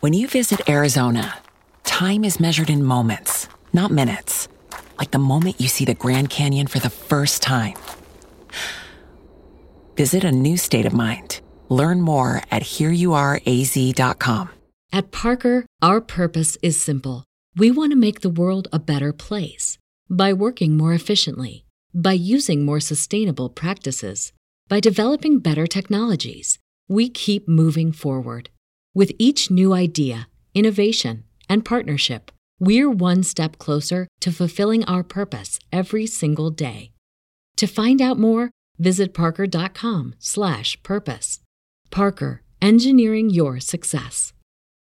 When you visit Arizona, time is measured in moments, not minutes. Like the moment you see the Grand Canyon for the first time. Visit a new state of mind. Learn more at hereyouareaz.com. At Parker, our purpose is simple. We want to make the world a better place by working more efficiently, by using more sustainable practices, by developing better technologies. We keep moving forward. With each new idea, innovation, and partnership, we're one step closer to fulfilling our purpose every single day. To find out more, visit parker.com/purpose. Parker, engineering your success.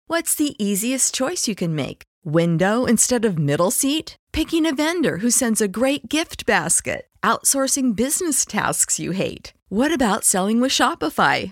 What's the easiest choice you can make? Window instead of middle seat? Picking a vendor who sends a great gift basket? Outsourcing business tasks you hate? What about selling with Shopify?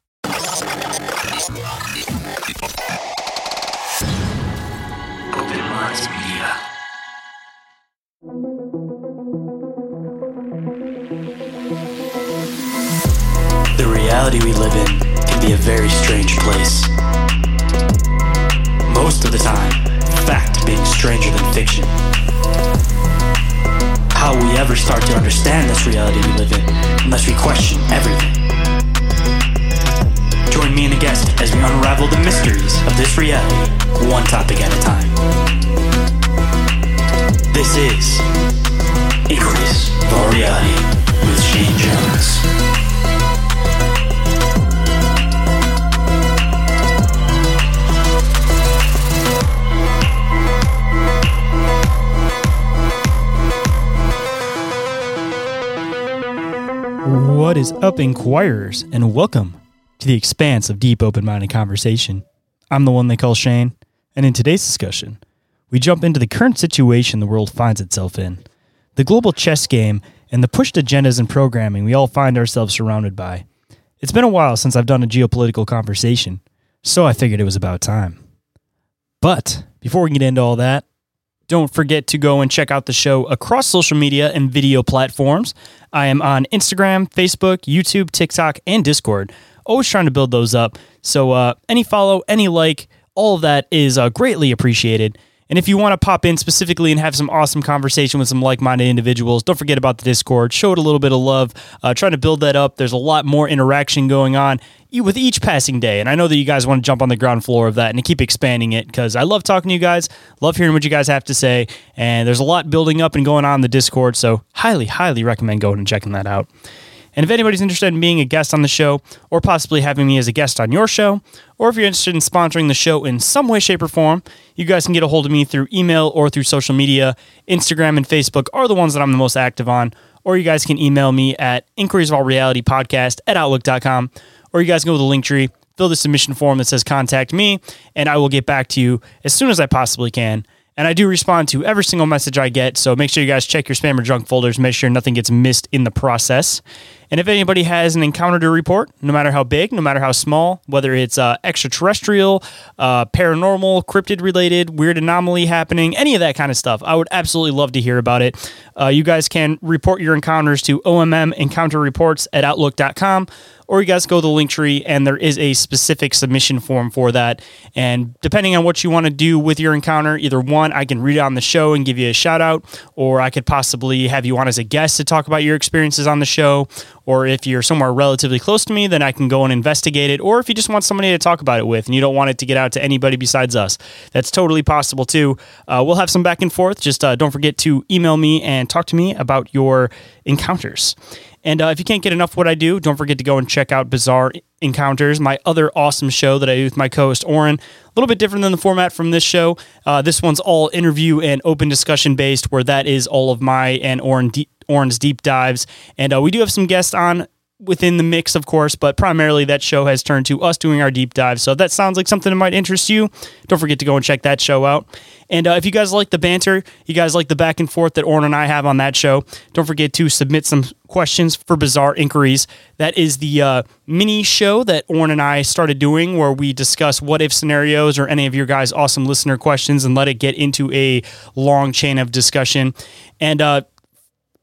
The reality we live in can be a very strange place. Most of the time, fact being stranger than fiction. How we ever start to understand this reality we live in unless we question everything? Join me and a guest as we unravel the mysteries of this reality, one topic at a time. This is Inquiries of Reality with Shayn Jones. What is up, Inquirers, and welcome to the expanse of deep, open minded conversation. I'm the one they call Shayn, and in today's discussion, we jump into the current situation the world finds itself in, the global chess game, and the pushed agendas and programming we all find ourselves surrounded by. It's been a while since I've done a geopolitical conversation, so I figured it was about time. But before we get into all that, don't forget to go and check out the show across social media and video platforms. I am on Instagram, Facebook, YouTube, TikTok, and Discord. Always trying to build those up. So uh, any follow, any like, all of that is uh, greatly appreciated. And if you want to pop in specifically and have some awesome conversation with some like-minded individuals, don't forget about the Discord. Show it a little bit of love. Uh, trying to build that up. There's a lot more interaction going on with each passing day, and I know that you guys want to jump on the ground floor of that and keep expanding it because I love talking to you guys. Love hearing what you guys have to say, and there's a lot building up and going on in the Discord. So highly, highly recommend going and checking that out. And if anybody's interested in being a guest on the show, or possibly having me as a guest on your show, or if you're interested in sponsoring the show in some way, shape, or form, you guys can get a hold of me through email or through social media. Instagram and Facebook are the ones that I'm the most active on. Or you guys can email me at inquiries of our reality podcast at outlook.com. Or you guys can go to the link tree, fill the submission form that says contact me, and I will get back to you as soon as I possibly can. And I do respond to every single message I get. So make sure you guys check your spam or junk folders. Make sure nothing gets missed in the process. And if anybody has an encounter to report, no matter how big, no matter how small, whether it's uh, extraterrestrial, uh, paranormal, cryptid related, weird anomaly happening, any of that kind of stuff, I would absolutely love to hear about it. Uh, you guys can report your encounters to OMM Encounter Reports at Outlook.com or you guys go to the link tree and there is a specific submission form for that. And depending on what you want to do with your encounter, either one, I can read it on the show and give you a shout out, or I could possibly have you on as a guest to talk about your experiences on the show. Or if you're somewhere relatively close to me, then I can go and investigate it. Or if you just want somebody to talk about it with and you don't want it to get out to anybody besides us, that's totally possible too. Uh, we'll have some back and forth. Just uh, don't forget to email me and talk to me about your encounters. And uh, if you can't get enough of what I do, don't forget to go and check out Bizarre Encounters, my other awesome show that I do with my co host Orin. A little bit different than the format from this show. Uh, this one's all interview and open discussion based, where that is all of my and deep, Orin's deep dives. And uh, we do have some guests on within the mix, of course, but primarily that show has turned to us doing our deep dive. So if that sounds like something that might interest you, don't forget to go and check that show out. And uh, if you guys like the banter, you guys like the back and forth that Orin and I have on that show, don't forget to submit some questions for Bizarre Inquiries. That is the uh, mini show that Orin and I started doing where we discuss what if scenarios or any of your guys' awesome listener questions and let it get into a long chain of discussion. And uh,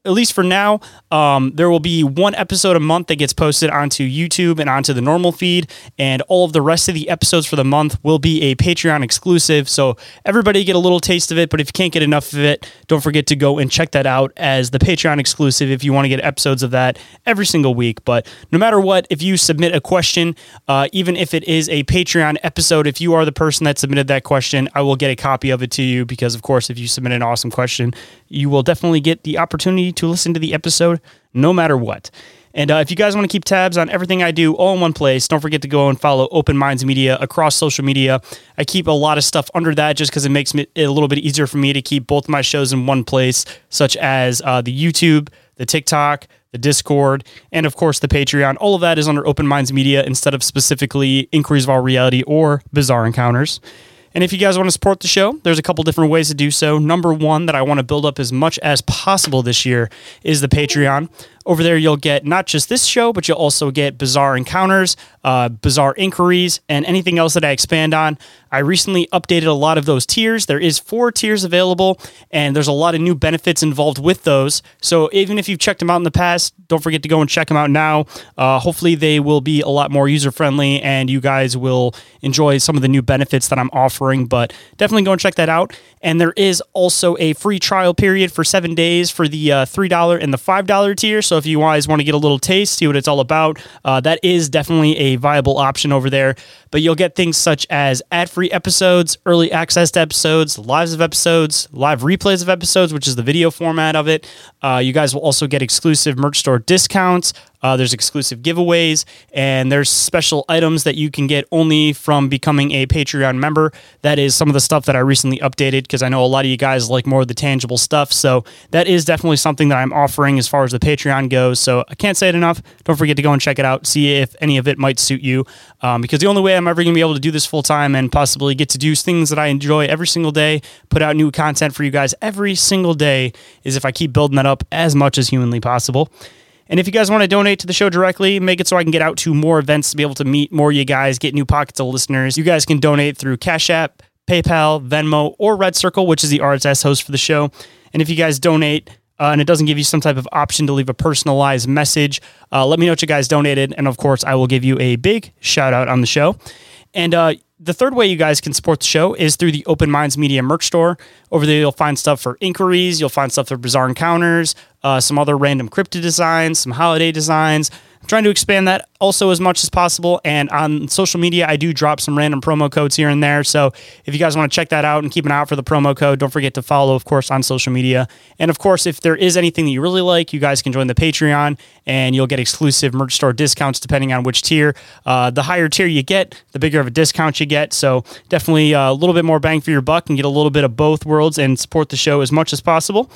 at least for now, um, there will be one episode a month that gets posted onto YouTube and onto the normal feed, and all of the rest of the episodes for the month will be a Patreon exclusive. So everybody get a little taste of it. But if you can't get enough of it, don't forget to go and check that out as the Patreon exclusive if you want to get episodes of that every single week. But no matter what, if you submit a question, uh, even if it is a Patreon episode, if you are the person that submitted that question, I will get a copy of it to you because, of course, if you submit an awesome question, you will definitely get the opportunity to listen to the episode no matter what. And uh, if you guys want to keep tabs on everything I do all in one place, don't forget to go and follow Open Minds Media across social media. I keep a lot of stuff under that just because it makes it a little bit easier for me to keep both my shows in one place, such as uh, the YouTube, the TikTok, the Discord, and of course the Patreon. All of that is under Open Minds Media instead of specifically Inquiries of Our Reality or Bizarre Encounters. And if you guys want to support the show, there's a couple different ways to do so. Number one, that I want to build up as much as possible this year is the Patreon. Over there, you'll get not just this show, but you'll also get bizarre encounters, uh, bizarre inquiries, and anything else that I expand on. I recently updated a lot of those tiers. There is four tiers available, and there's a lot of new benefits involved with those. So even if you've checked them out in the past, don't forget to go and check them out now. Uh, hopefully, they will be a lot more user friendly, and you guys will enjoy some of the new benefits that I'm offering. But definitely go and check that out. And there is also a free trial period for seven days for the uh, $3 and the $5 tier. So if you guys want to get a little taste, see what it's all about, uh, that is definitely a viable option over there. But you'll get things such as ad free episodes, early access to episodes, lives of episodes, live replays of episodes, which is the video format of it. Uh, you guys will also get exclusive merch store discounts, uh, there's exclusive giveaways, and there's special items that you can get only from becoming a Patreon member. That is some of the stuff that I recently updated because I know a lot of you guys like more of the tangible stuff. So that is definitely something that I'm offering as far as the Patreon goes. So I can't say it enough. Don't forget to go and check it out, see if any of it might suit you. Um, because the only way I'm ever going to be able to do this full time and possibly get to do things that I enjoy every single day, put out new content for you guys every single day, is if I keep building that up as much as humanly possible. And if you guys want to donate to the show directly, make it so I can get out to more events to be able to meet more of you guys, get new pockets of listeners. You guys can donate through Cash App, PayPal, Venmo, or Red Circle, which is the RSS host for the show. And if you guys donate, uh, and it doesn't give you some type of option to leave a personalized message, uh, let me know what you guys donated. And of course, I will give you a big shout out on the show. And uh, the third way you guys can support the show is through the Open Minds Media merch store. Over there, you'll find stuff for inquiries, you'll find stuff for bizarre encounters, uh, some other random cryptid designs, some holiday designs. Trying to expand that also as much as possible. And on social media, I do drop some random promo codes here and there. So if you guys want to check that out and keep an eye out for the promo code, don't forget to follow, of course, on social media. And of course, if there is anything that you really like, you guys can join the Patreon and you'll get exclusive merch store discounts depending on which tier. Uh, the higher tier you get, the bigger of a discount you get. So definitely uh, a little bit more bang for your buck and get a little bit of both worlds and support the show as much as possible.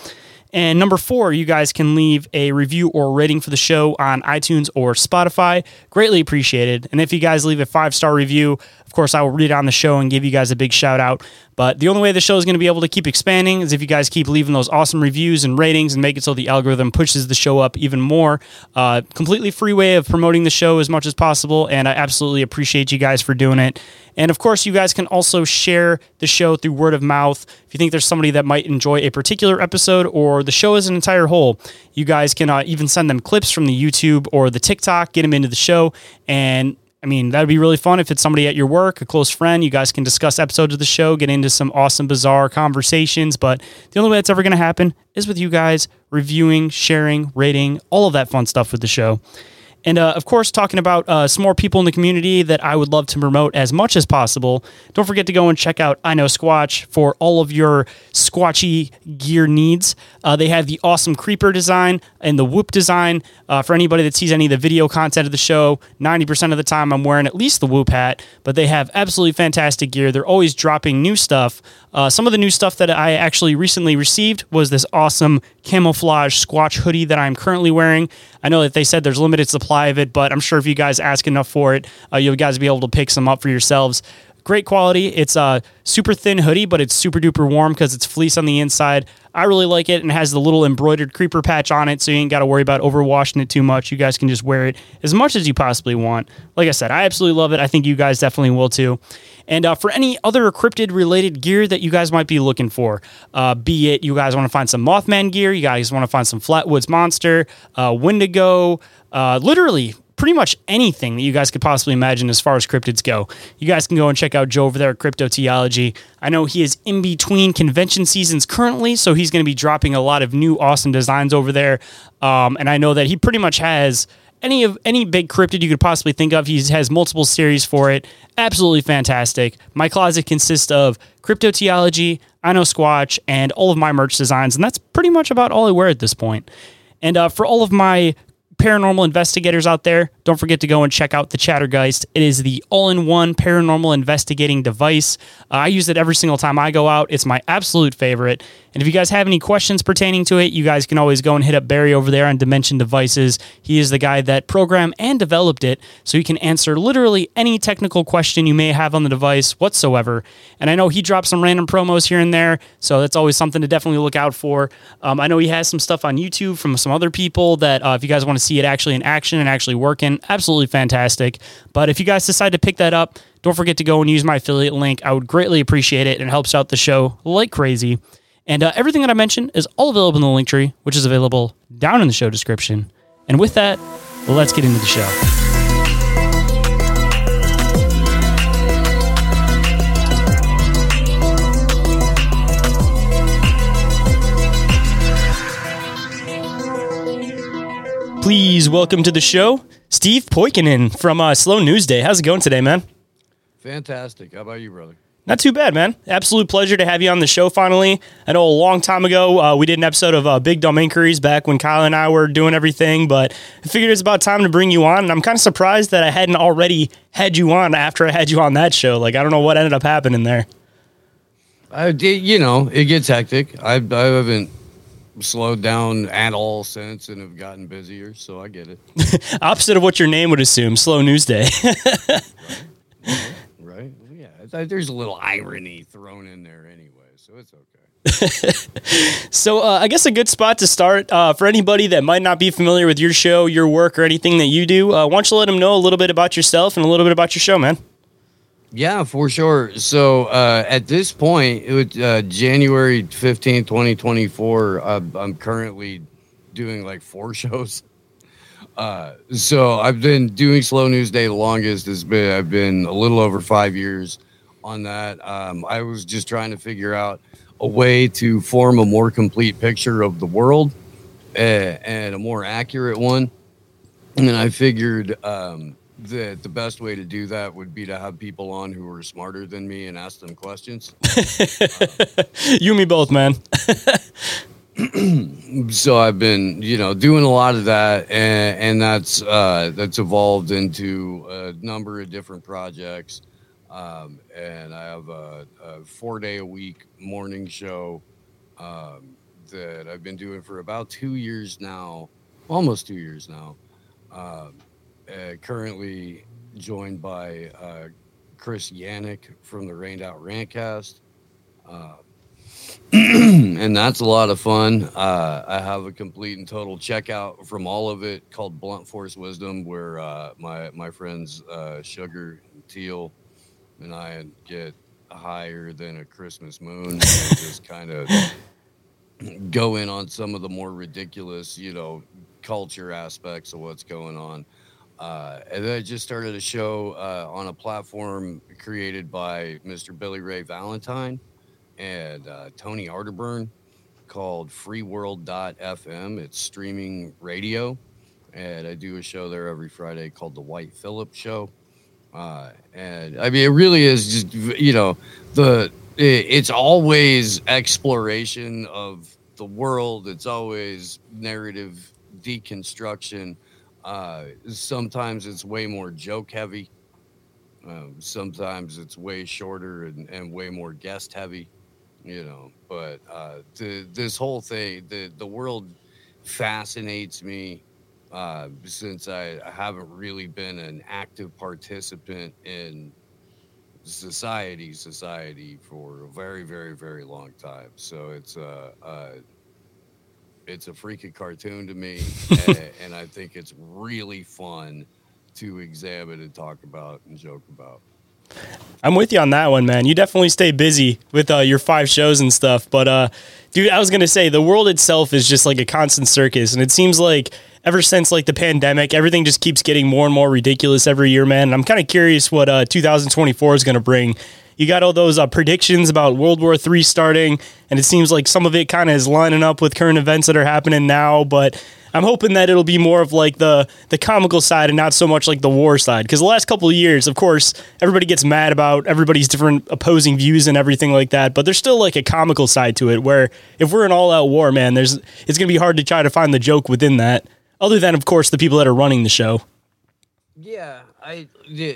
And number four, you guys can leave a review or rating for the show on iTunes or Spotify. Greatly appreciated. And if you guys leave a five star review, course, I will read on the show and give you guys a big shout out. But the only way the show is going to be able to keep expanding is if you guys keep leaving those awesome reviews and ratings and make it so the algorithm pushes the show up even more. Uh, completely free way of promoting the show as much as possible. And I absolutely appreciate you guys for doing it. And of course, you guys can also share the show through word of mouth. If you think there's somebody that might enjoy a particular episode or the show as an entire whole, you guys can uh, even send them clips from the YouTube or the TikTok, get them into the show, and I mean, that'd be really fun if it's somebody at your work, a close friend. You guys can discuss episodes of the show, get into some awesome, bizarre conversations. But the only way that's ever going to happen is with you guys reviewing, sharing, rating, all of that fun stuff with the show. And uh, of course, talking about uh, some more people in the community that I would love to promote as much as possible. Don't forget to go and check out I Know Squatch for all of your squatchy gear needs. Uh, they have the awesome creeper design and the whoop design. Uh, for anybody that sees any of the video content of the show, 90% of the time I'm wearing at least the whoop hat, but they have absolutely fantastic gear. They're always dropping new stuff. Uh, some of the new stuff that I actually recently received was this awesome camouflage squatch hoodie that I'm currently wearing. I know that they said there's limited supply of it, but I'm sure if you guys ask enough for it, uh, you guys be able to pick some up for yourselves. Great quality. It's a super thin hoodie, but it's super duper warm because it's fleece on the inside. I really like it and it has the little embroidered creeper patch on it, so you ain't got to worry about overwashing it too much. You guys can just wear it as much as you possibly want. Like I said, I absolutely love it. I think you guys definitely will too. And uh, for any other cryptid related gear that you guys might be looking for, uh, be it you guys want to find some Mothman gear, you guys want to find some Flatwoods Monster, uh, Wendigo, uh, literally pretty much anything that you guys could possibly imagine as far as cryptids go. You guys can go and check out Joe over there at Cryptoteology. I know he is in between convention seasons currently, so he's going to be dropping a lot of new awesome designs over there. Um, and I know that he pretty much has any of any big cryptid you could possibly think of. He has multiple series for it. Absolutely fantastic. My closet consists of Cryptoteology, I know Squatch, and all of my merch designs, and that's pretty much about all I wear at this point. And uh, for all of my paranormal investigators out there, don't forget to go and check out the Chattergeist. It is the all in one paranormal investigating device. Uh, I use it every single time I go out. It's my absolute favorite. And if you guys have any questions pertaining to it, you guys can always go and hit up Barry over there on Dimension Devices. He is the guy that programmed and developed it, so he can answer literally any technical question you may have on the device whatsoever. And I know he drops some random promos here and there, so that's always something to definitely look out for. Um, I know he has some stuff on YouTube from some other people that uh, if you guys want to see it actually in action and actually working, absolutely fantastic. But if you guys decide to pick that up, don't forget to go and use my affiliate link. I would greatly appreciate it and it helps out the show like crazy. And uh, everything that I mentioned is all available in the link tree, which is available down in the show description. And with that, let's get into the show. Please welcome to the show, Steve Poikonen from uh, Slow News Day. How's it going today, man? Fantastic. How about you, brother? Not too bad, man. Absolute pleasure to have you on the show finally. I know a long time ago uh, we did an episode of uh, Big Dumb Inquiries back when Kyle and I were doing everything, but I figured it's about time to bring you on. And I'm kind of surprised that I hadn't already had you on after I had you on that show. Like, I don't know what ended up happening there. I did, you know, it gets hectic. I, I haven't slowed down at all since and have gotten busier, so I get it. Opposite of what your name would assume, Slow News Day. right? Yeah, it's- there's a little irony thrown in there anyway, so it's okay. So, uh, I guess a good spot to start uh, for anybody that might not be familiar with your show, your work, or anything that you do. Uh, why don't you let them know a little bit about yourself and a little bit about your show, man? Yeah, for sure. So uh, at this point, it was uh, January 15, 2024. Uh, I'm currently doing like four shows. Uh, so I've been doing Slow News Day the longest. It's been, I've been a little over five years on that. Um, I was just trying to figure out a way to form a more complete picture of the world uh, and a more accurate one. And then I figured um, that the best way to do that would be to have people on who are smarter than me and ask them questions. You and me both, man. so I've been, you know, doing a lot of that, and, and that's uh, that's evolved into a number of different projects. Um, and I have a, a four day a week morning show um, that I've been doing for about two years now, almost two years now. Um, uh, currently joined by uh, Chris Yannick from the Rained Out Rantcast. Uh, and that's a lot of fun. Uh, I have a complete and total checkout from all of it called Blunt Force Wisdom, where uh, my my friends uh, Sugar and Teal and I get higher than a Christmas moon and just kind of go in on some of the more ridiculous, you know, culture aspects of what's going on. Uh, and then I just started a show uh, on a platform created by Mr. Billy Ray Valentine and uh, Tony Arterburn called freeworld.fm. It's streaming radio. and I do a show there every Friday called the White Phillip Show. Uh, and I mean, it really is just you know the it, it's always exploration of the world. It's always narrative deconstruction. Uh, sometimes it's way more joke heavy. Um, sometimes it's way shorter and, and way more guest heavy, you know. But uh, the, this whole thing, the the world fascinates me uh, since I haven't really been an active participant in society society for a very very very long time. So it's a, a it's a freaky cartoon to me, and, and I think it's really fun to examine and talk about and joke about. I'm with you on that one, man. You definitely stay busy with uh, your five shows and stuff. But, uh, dude, I was gonna say the world itself is just like a constant circus, and it seems like ever since like the pandemic, everything just keeps getting more and more ridiculous every year, man. And I'm kind of curious what uh, 2024 is gonna bring. You got all those uh, predictions about World War III starting, and it seems like some of it kind of is lining up with current events that are happening now, but I'm hoping that it'll be more of like the the comical side and not so much like the war side. Because the last couple of years, of course, everybody gets mad about everybody's different opposing views and everything like that. But there's still like a comical side to it. Where if we're in all out war, man, there's it's gonna be hard to try to find the joke within that. Other than, of course, the people that are running the show. Yeah, I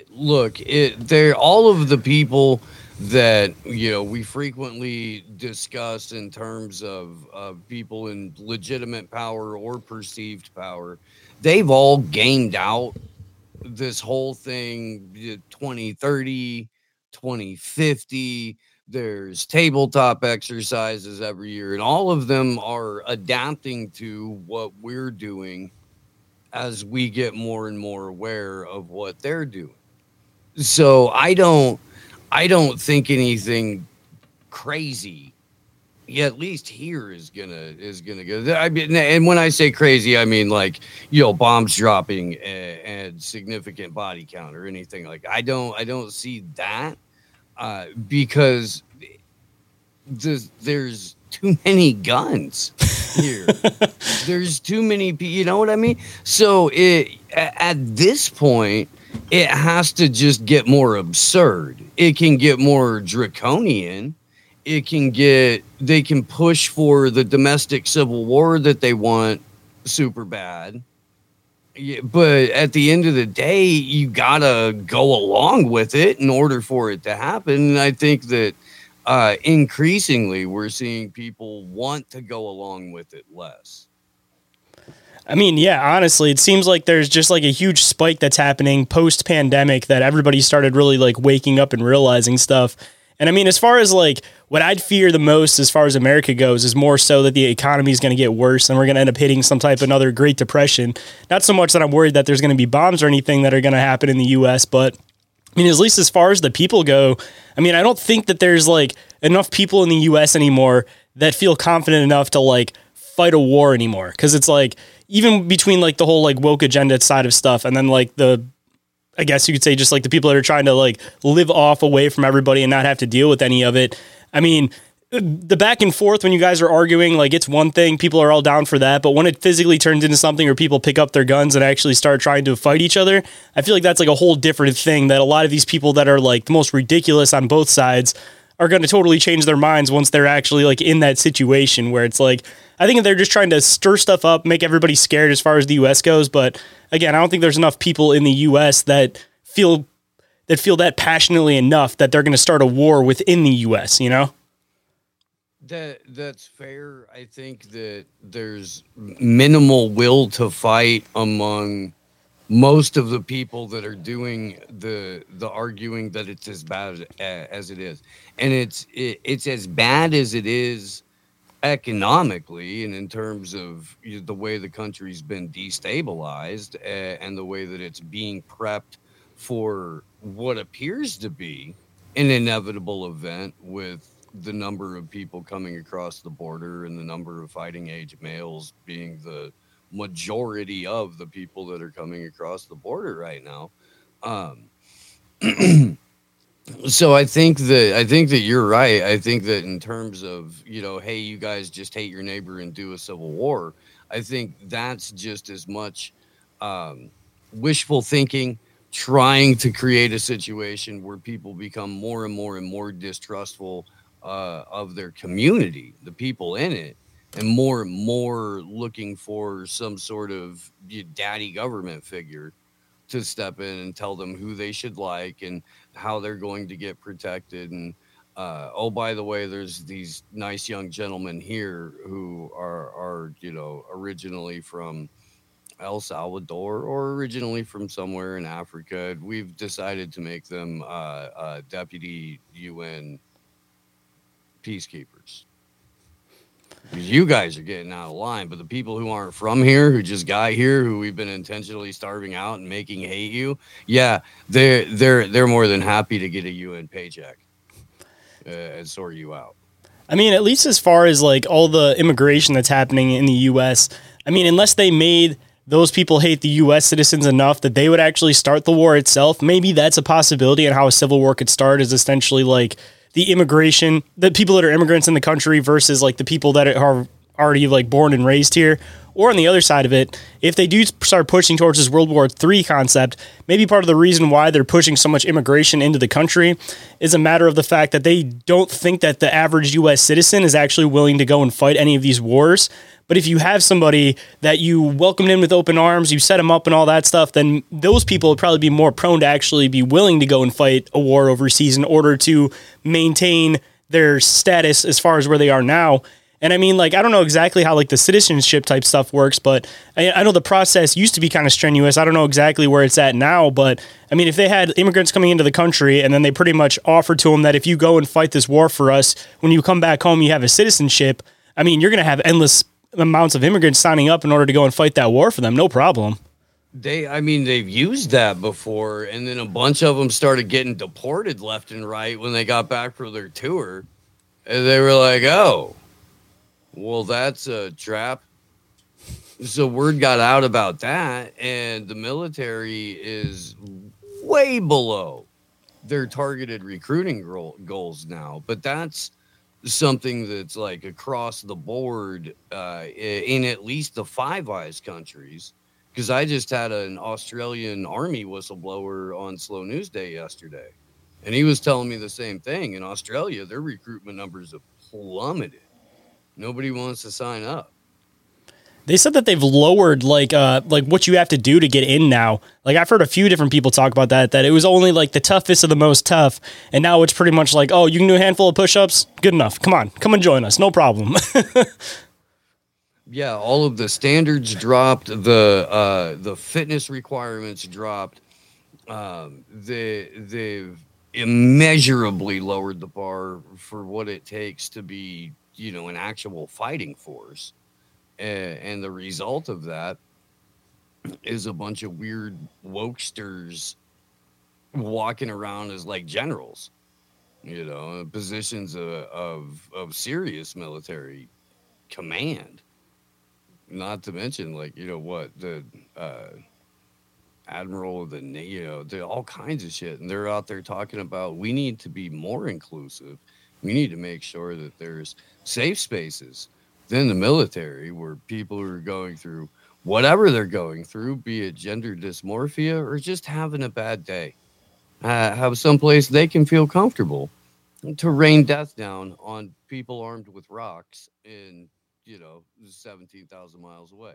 look. It they're all of the people that you know we frequently discuss in terms of uh, people in legitimate power or perceived power they've all gamed out this whole thing 2030 2050 there's tabletop exercises every year and all of them are adapting to what we're doing as we get more and more aware of what they're doing so i don't I don't think anything crazy. Yeah, at least here is gonna is gonna go. I mean, and when I say crazy, I mean like you know bombs dropping and, and significant body count or anything like. I don't I don't see that uh, because there's, there's too many guns here. there's too many people. You know what I mean? So it at this point, it has to just get more absurd. It can get more draconian. It can get, they can push for the domestic civil war that they want super bad. Yeah, but at the end of the day, you gotta go along with it in order for it to happen. And I think that uh, increasingly we're seeing people want to go along with it less. I mean, yeah, honestly, it seems like there's just like a huge spike that's happening post pandemic that everybody started really like waking up and realizing stuff. And I mean, as far as like what I'd fear the most as far as America goes is more so that the economy is going to get worse and we're going to end up hitting some type of another Great Depression. Not so much that I'm worried that there's going to be bombs or anything that are going to happen in the US, but I mean, at least as far as the people go, I mean, I don't think that there's like enough people in the US anymore that feel confident enough to like fight a war anymore. Cause it's like, even between like the whole like woke agenda side of stuff and then like the I guess you could say just like the people that are trying to like live off away from everybody and not have to deal with any of it. I mean, the back and forth when you guys are arguing, like it's one thing, people are all down for that. But when it physically turns into something where people pick up their guns and actually start trying to fight each other, I feel like that's like a whole different thing that a lot of these people that are like the most ridiculous on both sides are going to totally change their minds once they're actually like in that situation where it's like I think they're just trying to stir stuff up, make everybody scared as far as the US goes, but again, I don't think there's enough people in the US that feel that feel that passionately enough that they're going to start a war within the US, you know? That that's fair. I think that there's minimal will to fight among most of the people that are doing the the arguing that it's as bad as it is and it's it, it's as bad as it is economically and in terms of the way the country's been destabilized eh, and the way that it's being prepped for what appears to be an inevitable event with the number of people coming across the border and the number of fighting age males being the majority of the people that are coming across the border right now. Um, so I think that I think that you're right. I think that in terms of you know, hey, you guys just hate your neighbor and do a civil war. I think that's just as much um, wishful thinking, trying to create a situation where people become more and more and more distrustful uh, of their community, the people in it, and more and more looking for some sort of daddy government figure to step in and tell them who they should like and how they're going to get protected and uh, oh by the way there's these nice young gentlemen here who are are you know originally from El Salvador or originally from somewhere in Africa. We've decided to make them uh, uh, deputy UN peacekeepers. You guys are getting out of line, but the people who aren't from here, who just got here, who we've been intentionally starving out and making hate you, yeah, they're they're they're more than happy to get a UN paycheck uh, and sort you out. I mean, at least as far as like all the immigration that's happening in the U.S., I mean, unless they made those people hate the U.S. citizens enough that they would actually start the war itself, maybe that's a possibility. And how a civil war could start is essentially like the immigration, the people that are immigrants in the country versus like the people that are already like born and raised here. Or on the other side of it, if they do start pushing towards this World War III concept, maybe part of the reason why they're pushing so much immigration into the country is a matter of the fact that they don't think that the average US citizen is actually willing to go and fight any of these wars. But if you have somebody that you welcomed in with open arms, you set them up and all that stuff, then those people would probably be more prone to actually be willing to go and fight a war overseas in order to maintain their status as far as where they are now. And I mean, like, I don't know exactly how like the citizenship type stuff works, but I, I know the process used to be kind of strenuous. I don't know exactly where it's at now, but I mean, if they had immigrants coming into the country and then they pretty much offered to them that if you go and fight this war for us, when you come back home, you have a citizenship. I mean, you're going to have endless amounts of immigrants signing up in order to go and fight that war for them. No problem. They, I mean, they've used that before, and then a bunch of them started getting deported left and right when they got back for their tour. And they were like, oh, well, that's a trap. So word got out about that, and the military is way below their targeted recruiting goals now. But that's something that's like across the board uh, in at least the Five Eyes countries. Because I just had an Australian army whistleblower on Slow News Day yesterday, and he was telling me the same thing. In Australia, their recruitment numbers have plummeted. Nobody wants to sign up. They said that they've lowered like uh like what you have to do to get in now. Like I've heard a few different people talk about that that it was only like the toughest of the most tough and now it's pretty much like, "Oh, you can do a handful of push-ups? Good enough. Come on. Come and join us. No problem." yeah, all of the standards dropped, the uh the fitness requirements dropped. Um they they've immeasurably lowered the bar for what it takes to be, you know, an actual fighting force and, and the result of that is a bunch of weird wokesters walking around as like generals, you know, positions of, of, of serious military command. Not to mention, like, you know, what the uh, admiral of the, you know, the, all kinds of shit. And they're out there talking about we need to be more inclusive. We need to make sure that there's safe spaces than the military where people are going through whatever they're going through, be it gender dysmorphia or just having a bad day, uh, have someplace they can feel comfortable to rain death down on people armed with rocks in, you know, 17,000 miles away.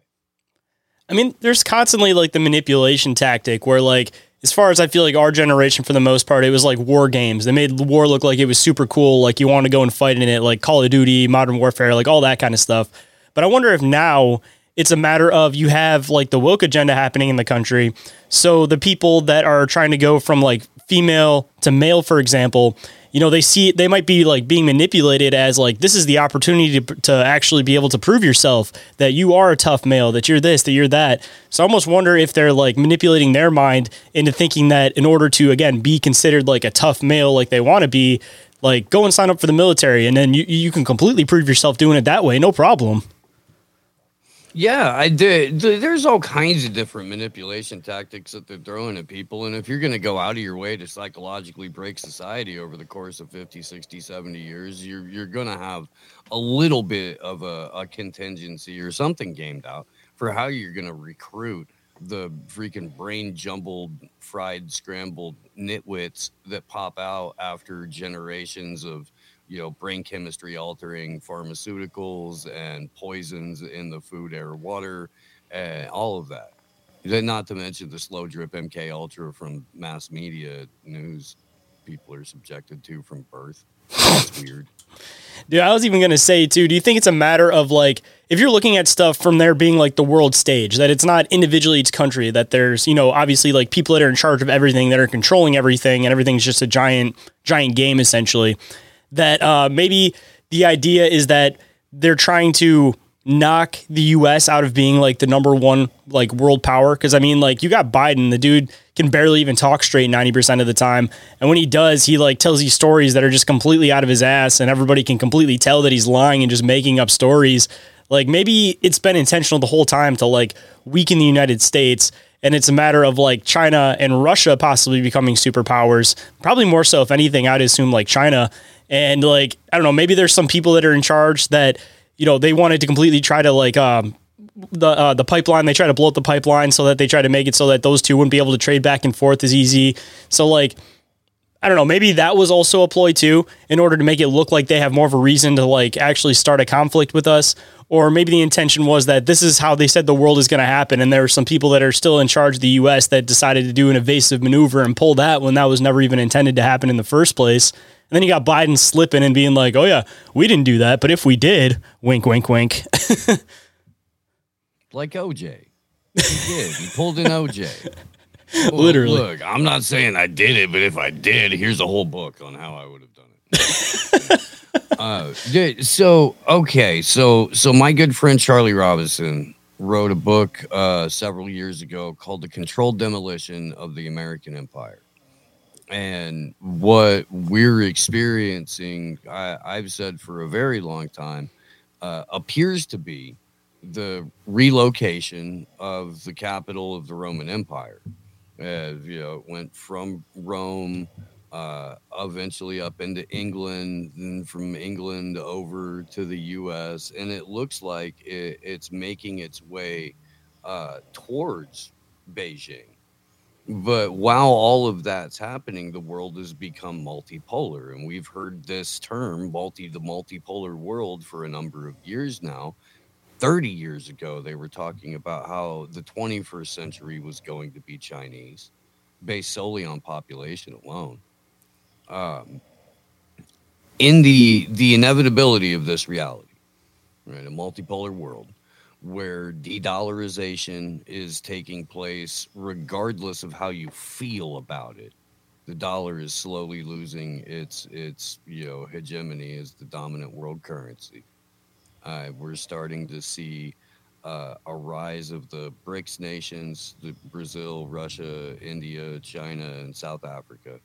I mean, there's constantly like the manipulation tactic where, like, as far as I feel like our generation, for the most part, it was like war games. They made war look like it was super cool, like you want to go and fight in it, like Call of Duty, Modern Warfare, like all that kind of stuff. But I wonder if now it's a matter of you have like the woke agenda happening in the country. So the people that are trying to go from like female to male, for example, you know, they see they might be like being manipulated as like this is the opportunity to, to actually be able to prove yourself that you are a tough male, that you're this, that you're that. So I almost wonder if they're like manipulating their mind into thinking that in order to again be considered like a tough male, like they want to be, like go and sign up for the military, and then you you can completely prove yourself doing it that way, no problem. Yeah, I did. There's all kinds of different manipulation tactics that they're throwing at people. And if you're going to go out of your way to psychologically break society over the course of 50, 60, 70 years, you're, you're going to have a little bit of a, a contingency or something gamed out for how you're going to recruit the freaking brain jumbled, fried, scrambled nitwits that pop out after generations of you know brain chemistry altering pharmaceuticals and poisons in the food, air, water, and all of that. Not to mention the slow drip MK Ultra from mass media news people are subjected to from birth. Weird. Dude, I was even gonna say too. Do you think it's a matter of like if you're looking at stuff from there being like the world stage, that it's not individually each country, that there's you know obviously like people that are in charge of everything, that are controlling everything, and everything's just a giant giant game essentially. That uh, maybe the idea is that they're trying to knock the US out of being like the number one like world power. Cuz I mean like you got Biden the dude can barely even talk straight 90% of the time. And when he does he like tells these stories that are just completely out of his ass and everybody can completely tell that he's lying and just making up stories. Like maybe it's been intentional the whole time to like weaken the United States. And it's a matter of like China and Russia possibly becoming superpowers probably more so if anything I'd assume like China and like I don't know maybe there's some people that are in charge that you know, they wanted to completely try to like um, the uh, the pipeline. They try to blow up the pipeline so that they try to make it so that those two wouldn't be able to trade back and forth as easy. So like, I don't know. Maybe that was also a ploy too, in order to make it look like they have more of a reason to like actually start a conflict with us. Or maybe the intention was that this is how they said the world is going to happen, and there are some people that are still in charge of the U.S. that decided to do an evasive maneuver and pull that when that was never even intended to happen in the first place. And then you got Biden slipping and being like, "Oh yeah, we didn't do that, but if we did, wink, wink, wink." like OJ, he did. He pulled in OJ. Well, Literally. Look, I'm not saying I did it, but if I did, here's a whole book on how I would have done it. uh, so okay, so so my good friend Charlie Robinson wrote a book uh, several years ago called "The Controlled Demolition of the American Empire." and what we're experiencing, I, have said for a very long time, uh, appears to be the relocation of the capital of the Roman Empire. Uh, you know, it went from Rome, uh, eventually up into England, and from England over to the U.S., and it looks like it, it's making its way uh, towards Beijing but while all of that's happening, the world has become multipolar, and we've heard this term "multi the multipolar world" for a number of years now. Thirty years ago, they were talking about how the 21st century was going to be Chinese, based solely on population alone. Um, in the the inevitability of this reality, right, a multipolar world where de-dollarization is taking place regardless of how you feel about it. The dollar is slowly losing its its you know hegemony as the dominant world currency. Uh, we're starting to see uh, a rise of the BRICS nations, the Brazil, Russia, India, China, and South Africa,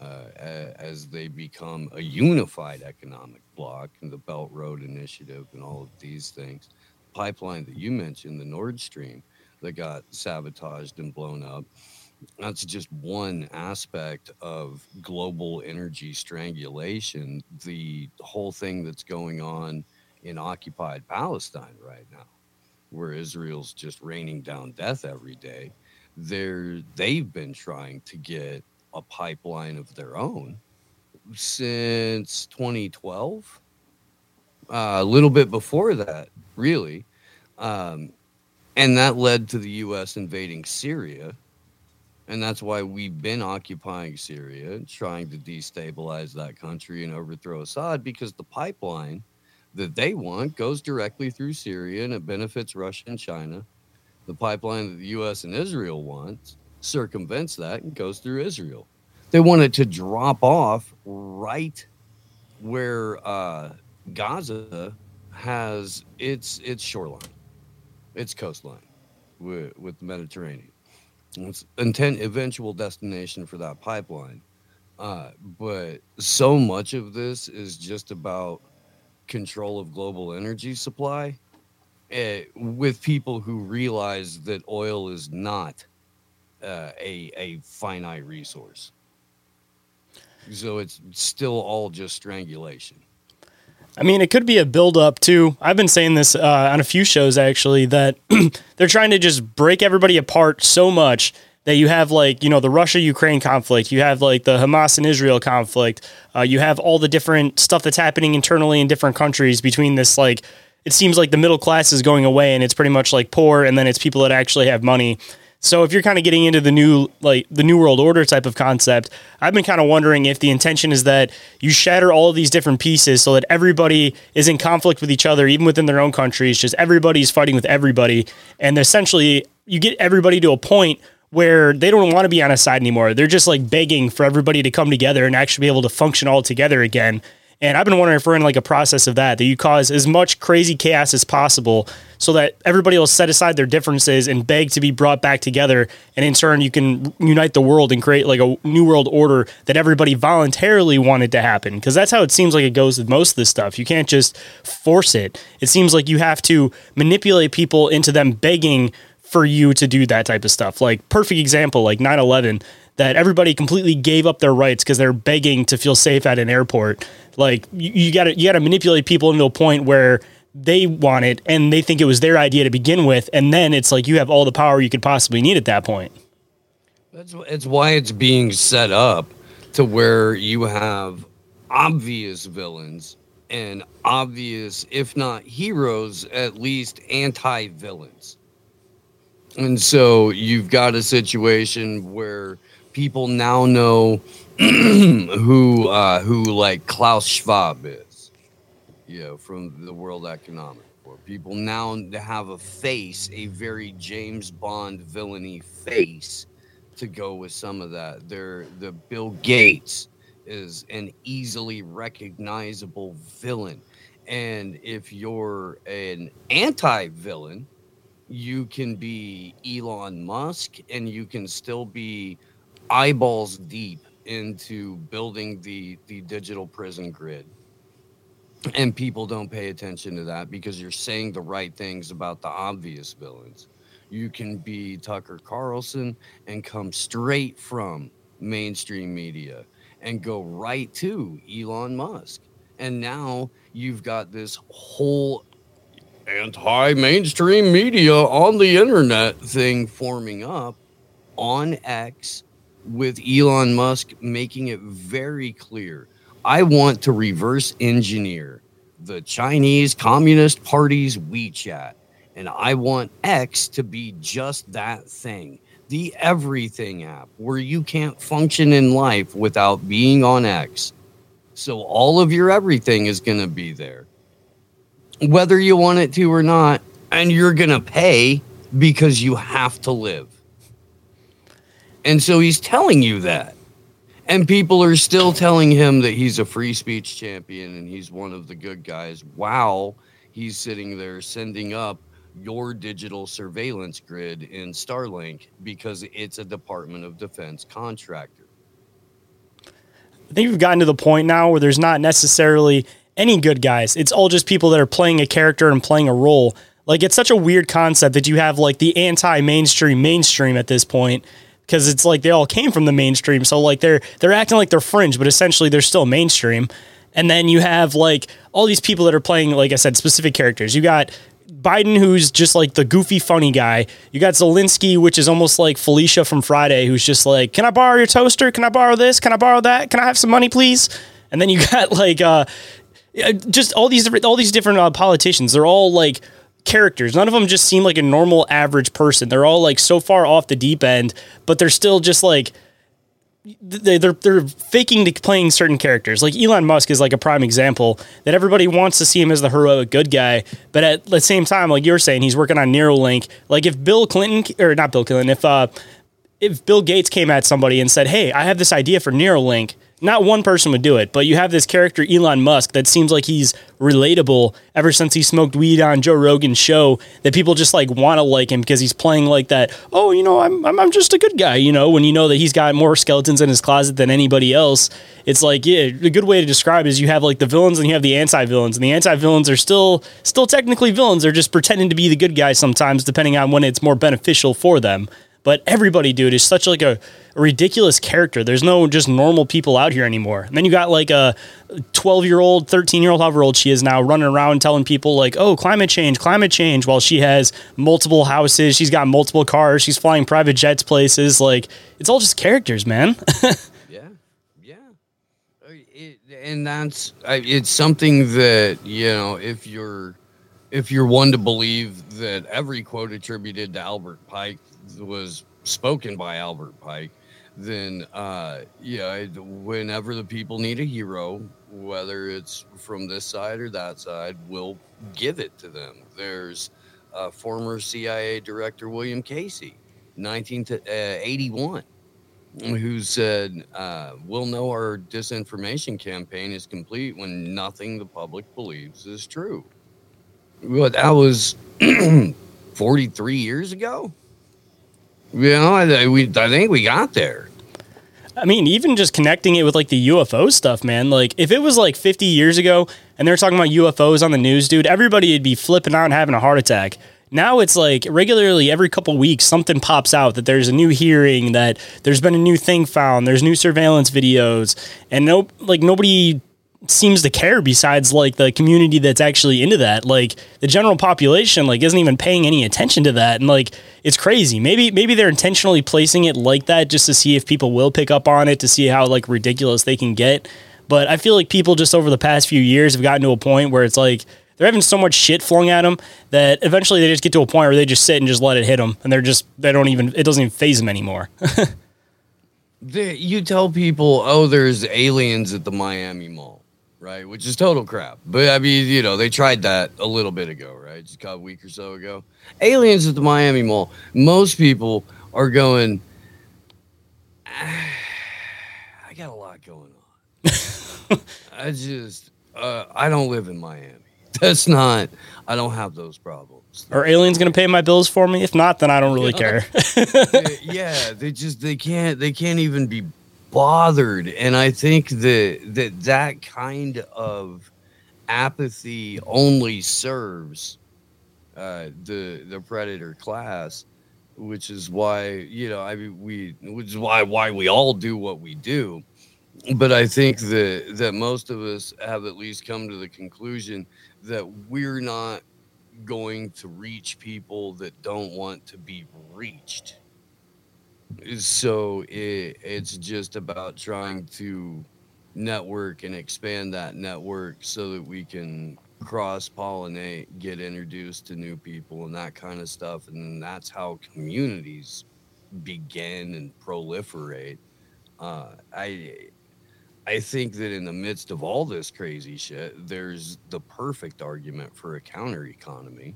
uh, as they become a unified economic bloc, and the Belt Road Initiative, and all of these things pipeline that you mentioned, the Nord Stream, that got sabotaged and blown up. That's just one aspect of global energy strangulation. The whole thing that's going on in occupied Palestine right now, where Israel's just raining down death every day. They're, they've been trying to get a pipeline of their own since 2012. Uh, a little bit before that, really. Um, and that led to the U.S. invading Syria. And that's why we've been occupying Syria, trying to destabilize that country and overthrow Assad, because the pipeline that they want goes directly through Syria and it benefits Russia and China. The pipeline that the U.S. and Israel wants circumvents that and goes through Israel. They want it to drop off right where uh, Gaza has its its shoreline, its coastline with, with the Mediterranean. It's intent eventual destination for that pipeline. Uh, but so much of this is just about control of global energy supply uh, with people who realize that oil is not uh, a, a finite resource. So it's still all just strangulation. I mean, it could be a buildup too. I've been saying this uh, on a few shows actually that they're trying to just break everybody apart so much that you have like you know the Russia Ukraine conflict, you have like the Hamas and Israel conflict, uh, you have all the different stuff that's happening internally in different countries between this like it seems like the middle class is going away and it's pretty much like poor and then it's people that actually have money. So if you're kind of getting into the new like the new world order type of concept, I've been kind of wondering if the intention is that you shatter all of these different pieces so that everybody is in conflict with each other, even within their own countries. Just everybody's fighting with everybody, and essentially you get everybody to a point where they don't want to be on a side anymore. They're just like begging for everybody to come together and actually be able to function all together again. And I've been wondering if we're in like a process of that, that you cause as much crazy chaos as possible so that everybody will set aside their differences and beg to be brought back together. And in turn, you can unite the world and create like a new world order that everybody voluntarily wanted to happen. Because that's how it seems like it goes with most of this stuff. You can't just force it. It seems like you have to manipulate people into them begging for you to do that type of stuff. Like, perfect example, like 9 11 that everybody completely gave up their rights because they're begging to feel safe at an airport. Like you got to you got to manipulate people into a point where they want it and they think it was their idea to begin with, and then it's like you have all the power you could possibly need at that point. That's it's why it's being set up to where you have obvious villains and obvious, if not heroes, at least anti-villains. And so you've got a situation where people now know who uh, who like Klaus Schwab is, you know, from the World Economic Forum. People now have a face, a very James Bond villainy face, to go with some of that. They're the Bill Gates is an easily recognizable villain, and if you're an anti-villain, you can be Elon Musk, and you can still be eyeballs deep into building the the digital prison grid. And people don't pay attention to that because you're saying the right things about the obvious villains. You can be tucker carlson and come straight from mainstream media and go right to elon musk. And now you've got this whole anti-mainstream media on the internet thing forming up on x with Elon Musk making it very clear I want to reverse engineer the Chinese Communist Party's WeChat. And I want X to be just that thing the everything app where you can't function in life without being on X. So all of your everything is going to be there, whether you want it to or not. And you're going to pay because you have to live. And so he's telling you that. And people are still telling him that he's a free speech champion and he's one of the good guys. Wow. He's sitting there sending up your digital surveillance grid in Starlink because it's a Department of Defense contractor. I think we've gotten to the point now where there's not necessarily any good guys. It's all just people that are playing a character and playing a role. Like it's such a weird concept that you have like the anti-mainstream mainstream at this point because it's like they all came from the mainstream. So like they're they're acting like they're fringe, but essentially they're still mainstream. And then you have like all these people that are playing, like I said, specific characters. You got Biden, who's just like the goofy, funny guy. You got Zelensky, which is almost like Felicia from Friday, who's just like, "Can I borrow your toaster? Can I borrow this? Can I borrow that? Can I have some money, please?" And then you got like uh, just all these different all these different uh, politicians. They're all like characters. None of them just seem like a normal average person. They're all like so far off the deep end, but they're still just like they, they're they're faking to playing certain characters. Like Elon Musk is like a prime example that everybody wants to see him as the heroic good guy, but at the same time, like you're saying, he's working on Neuralink. Like if Bill Clinton or not Bill Clinton, if uh if Bill Gates came at somebody and said, "Hey, I have this idea for Neuralink," not one person would do it, but you have this character Elon Musk that seems like he's relatable ever since he smoked weed on Joe Rogan's show that people just like want to like him because he's playing like that. Oh, you know, I'm, I'm I'm just a good guy, you know, when you know that he's got more skeletons in his closet than anybody else. It's like, yeah, a good way to describe is you have like the villains and you have the anti-villains and the anti-villains are still still technically villains. They're just pretending to be the good guys sometimes depending on when it's more beneficial for them. But everybody, dude, is such like a, ridiculous character. There's no just normal people out here anymore. And then you got like a 12 year old, 13 year old, however old she is now, running around telling people like, "Oh, climate change, climate change," while she has multiple houses, she's got multiple cars, she's flying private jets places. Like, it's all just characters, man. Yeah, yeah, oh, it, and that's it's something that you know if you're if you're one to believe that every quote attributed to Albert Pike was spoken by Albert Pike, then uh, yeah, whenever the people need a hero, whether it's from this side or that side, we'll give it to them. There's uh, former CIA director William Casey, 1981 who said, uh, We'll know our disinformation campaign is complete when nothing the public believes is true. Well, that was 43 years ago. You know, I, we, I think we got there. I mean, even just connecting it with like the UFO stuff, man. Like, if it was like 50 years ago and they're talking about UFOs on the news, dude, everybody would be flipping out and having a heart attack. Now it's like regularly every couple weeks something pops out that there's a new hearing, that there's been a new thing found, there's new surveillance videos, and no, like nobody seems to care besides like the community that's actually into that. Like the general population like isn't even paying any attention to that and like it's crazy. Maybe maybe they're intentionally placing it like that just to see if people will pick up on it to see how like ridiculous they can get. But I feel like people just over the past few years have gotten to a point where it's like they're having so much shit flung at them that eventually they just get to a point where they just sit and just let it hit them and they're just they don't even it doesn't even phase them anymore. You tell people, oh, there's aliens at the Miami Mall, right? Which is total crap. But I mean, you know, they tried that a little bit ago, right? Just a week or so ago. Aliens at the Miami Mall. Most people are going, "Ah, I got a lot going on. I just, uh, I don't live in Miami. That's not, I don't have those problems. Are aliens going to pay my bills for me? If not, then I don't really care. Yeah, they just they can't they can't even be bothered, and I think that that that kind of apathy only serves uh, the the predator class, which is why you know I mean we which is why why we all do what we do. But I think that that most of us have at least come to the conclusion that we're not going to reach people that don't want to be reached. So it, it's just about trying to network and expand that network so that we can cross pollinate, get introduced to new people and that kind of stuff. And that's how communities begin and proliferate. Uh, I I think that in the midst of all this crazy shit, there's the perfect argument for a counter economy.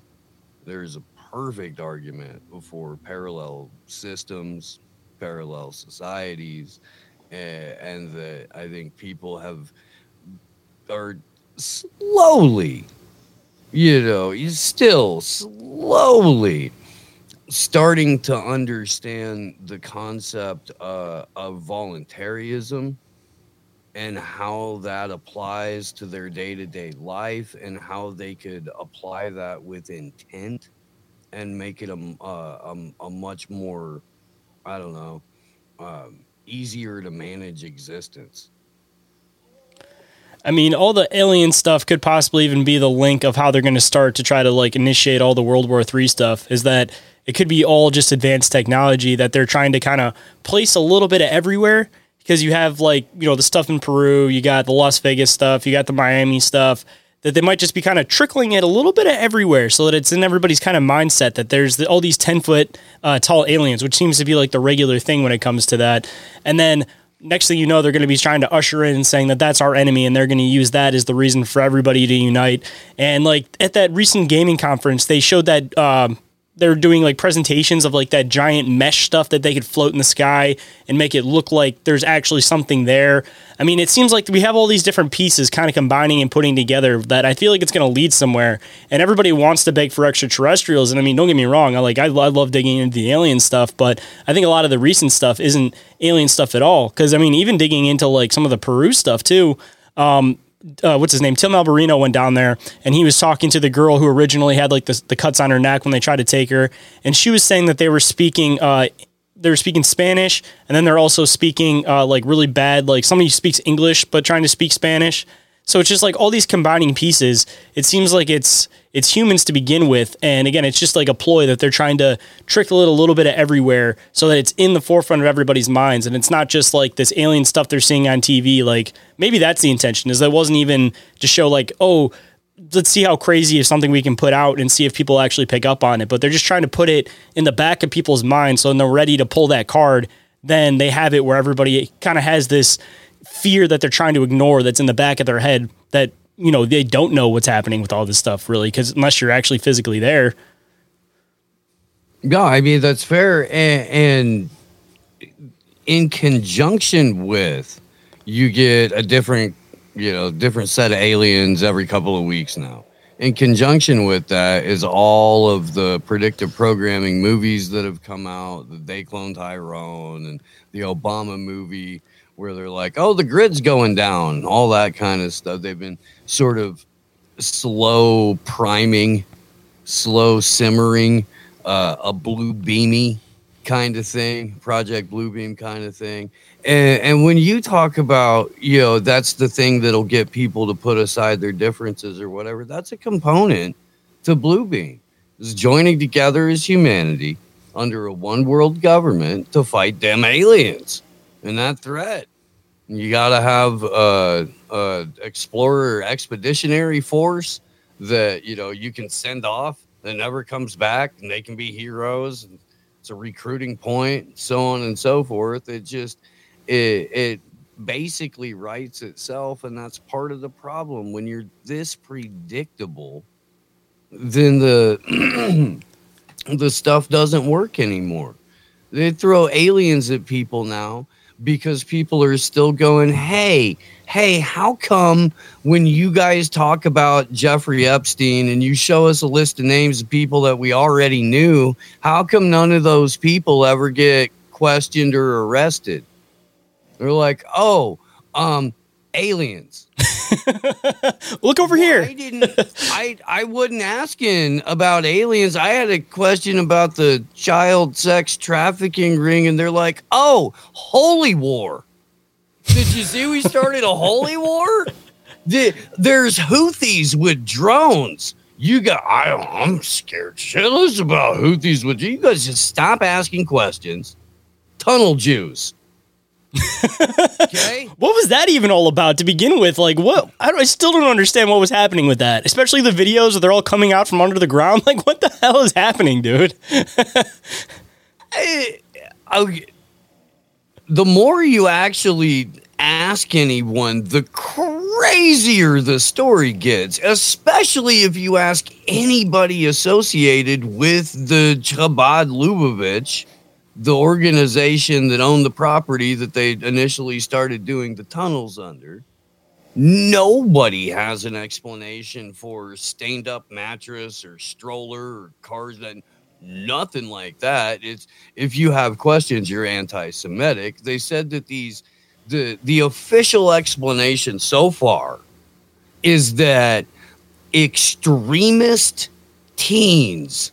There's a perfect argument for parallel systems, parallel societies, eh, and that I think people have are slowly, you know, still slowly starting to understand the concept uh, of voluntarism and how that applies to their day-to-day life and how they could apply that with intent and make it a, uh, a, a much more i don't know um, easier to manage existence I mean, all the alien stuff could possibly even be the link of how they're going to start to try to like initiate all the World War III stuff. Is that it could be all just advanced technology that they're trying to kind of place a little bit of everywhere because you have like you know the stuff in Peru, you got the Las Vegas stuff, you got the Miami stuff. That they might just be kind of trickling it a little bit of everywhere, so that it's in everybody's kind of mindset that there's the, all these ten foot uh, tall aliens, which seems to be like the regular thing when it comes to that. And then next thing you know, they're going to be trying to usher in saying that that's our enemy, and they're going to use that as the reason for everybody to unite. And like at that recent gaming conference, they showed that um, they're doing like presentations of like that giant mesh stuff that they could float in the sky and make it look like there's actually something there. I mean, it seems like we have all these different pieces kind of combining and putting together that I feel like it's going to lead somewhere. And everybody wants to beg for extraterrestrials. And I mean, don't get me wrong, I like I, I love digging into the alien stuff, but I think a lot of the recent stuff isn't alien stuff at all. Because I mean, even digging into like some of the Peru stuff too. Um, uh, what's his name? Tim Alberino went down there and he was talking to the girl who originally had like the, the cuts on her neck when they tried to take her. And she was saying that they were speaking uh, they're speaking Spanish, and then they're also speaking uh, like really bad, like somebody speaks English but trying to speak Spanish. So it's just like all these combining pieces. It seems like it's it's humans to begin with, and again, it's just like a ploy that they're trying to trickle it a little bit of everywhere so that it's in the forefront of everybody's minds, and it's not just like this alien stuff they're seeing on TV. Like maybe that's the intention. Is that wasn't even to show like oh let's see how crazy is something we can put out and see if people actually pick up on it. But they're just trying to put it in the back of people's minds so when they're ready to pull that card, then they have it where everybody kind of has this fear that they're trying to ignore that's in the back of their head that, you know, they don't know what's happening with all this stuff really, because unless you're actually physically there. Yeah, I mean, that's fair. And, and in conjunction with, you get a different you know, different set of aliens every couple of weeks now. In conjunction with that is all of the predictive programming movies that have come out, the They Clone Tyrone and the Obama movie where they're like, oh, the grid's going down, all that kind of stuff. They've been sort of slow priming, slow simmering, uh, a blue beamy kind of thing, Project Bluebeam kind of thing. And, and when you talk about, you know, that's the thing that'll get people to put aside their differences or whatever, that's a component to Bluebeam. Is joining together as humanity under a one world government to fight them aliens and that threat. You got to have a, a explorer expeditionary force that you know you can send off that never comes back, and they can be heroes. It's a recruiting point, so on and so forth. It just it, it basically writes itself and that's part of the problem when you're this predictable then the the stuff doesn't work anymore they throw aliens at people now because people are still going hey hey how come when you guys talk about jeffrey epstein and you show us a list of names of people that we already knew how come none of those people ever get questioned or arrested? They're like, oh, um, aliens. Look over here. I didn't. I I wasn't asking about aliens. I had a question about the child sex trafficking ring, and they're like, "Oh, holy war! Did you see we started a holy war? The, there's Houthis with drones. You got. I, I'm scared shitless about Houthis with you guys. Just stop asking questions. Tunnel Jews okay. What was that even all about to begin with? Like, what? I, I, still don't understand what was happening with that. Especially the videos where they're all coming out from under the ground. Like, what the hell is happening, dude? I, I, the more you actually ask anyone, the crazier the story gets. Especially if you ask anybody associated with the Chabad Lubavitch the organization that owned the property that they initially started doing the tunnels under. Nobody has an explanation for stained up mattress or stroller or cars that nothing like that. It's if you have questions, you're anti-Semitic. They said that these the the official explanation so far is that extremist teens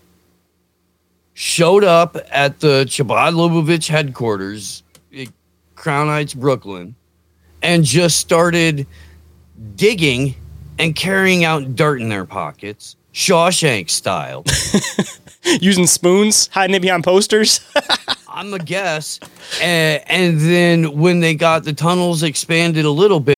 showed up at the Chabad Lubavitch headquarters, eh, Crown Heights, Brooklyn, and just started digging and carrying out dirt in their pockets, Shawshank style. Using spoons, hiding it behind posters. I'm a guess. And, and then when they got the tunnels expanded a little bit,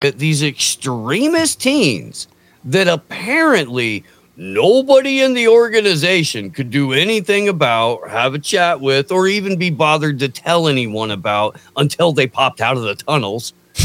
These extremist teens that apparently nobody in the organization could do anything about, have a chat with, or even be bothered to tell anyone about until they popped out of the tunnels.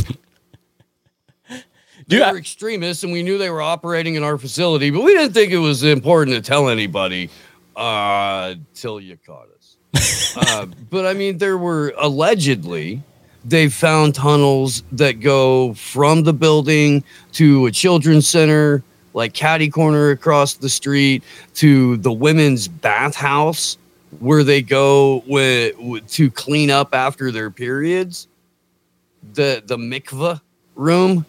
they were extremists, and we knew they were operating in our facility, but we didn't think it was important to tell anybody uh, till you caught us. uh, but I mean, there were allegedly they found tunnels that go from the building to a children's center, like Caddy Corner across the street, to the women's bathhouse where they go with, with, to clean up after their periods. The the mikvah room.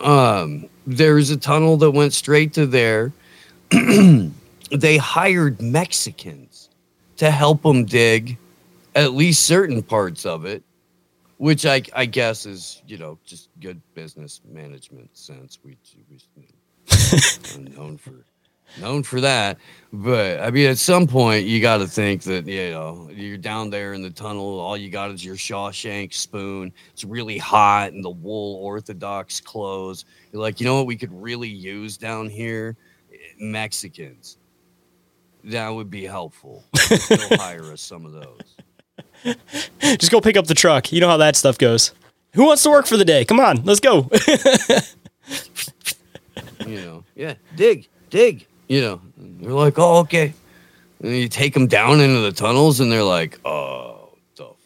Um, there's a tunnel that went straight to there. they hired Mexicans to help them dig at least certain parts of it, which I, I guess is, you know, just good business management sense. We, we known for known for that. But I mean, at some point, you got to think that you know you're down there in the tunnel. All you got is your Shawshank spoon. It's really hot, and the wool Orthodox clothes. You're like, you know what? We could really use down here, Mexicans. That would be helpful. They'll hire us some of those. just go pick up the truck. You know how that stuff goes. Who wants to work for the day? Come on, let's go. You know, yeah, dig, dig. You know, they're like, oh, okay. And you take them down into the tunnels, and they're like, oh, the, f-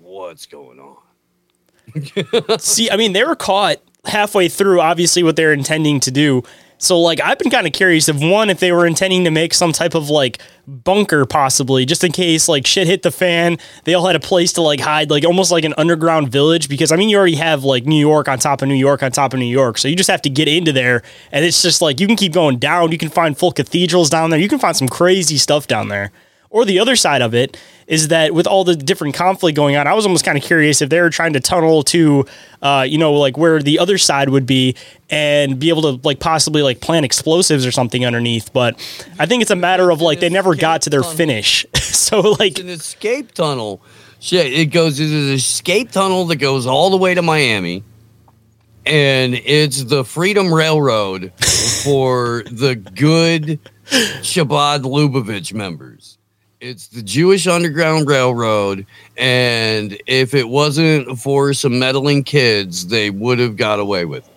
what's going on? See, I mean, they were caught halfway through, obviously, what they're intending to do. So, like, I've been kind of curious if one, if they were intending to make some type of like bunker, possibly, just in case like shit hit the fan. They all had a place to like hide, like almost like an underground village. Because I mean, you already have like New York on top of New York on top of New York, so you just have to get into there, and it's just like you can keep going down. You can find full cathedrals down there. You can find some crazy stuff down there. Or the other side of it is that with all the different conflict going on, I was almost kind of curious if they were trying to tunnel to, uh, you know, like where the other side would be and be able to like possibly like plant explosives or something underneath. But I think it's a matter of like they never got to their finish. so like It's an escape tunnel. Shit, it goes. It's an escape tunnel that goes all the way to Miami, and it's the Freedom Railroad for the good Chabad Lubavitch members. It's the Jewish Underground Railroad, and if it wasn't for some meddling kids, they would have got away with it.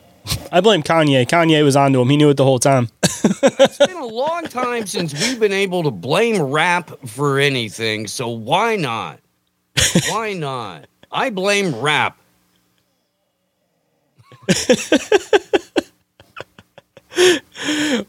I blame Kanye. Kanye was onto him. He knew it the whole time. It's been a long time since we've been able to blame rap for anything, so why not? Why not? I blame rap.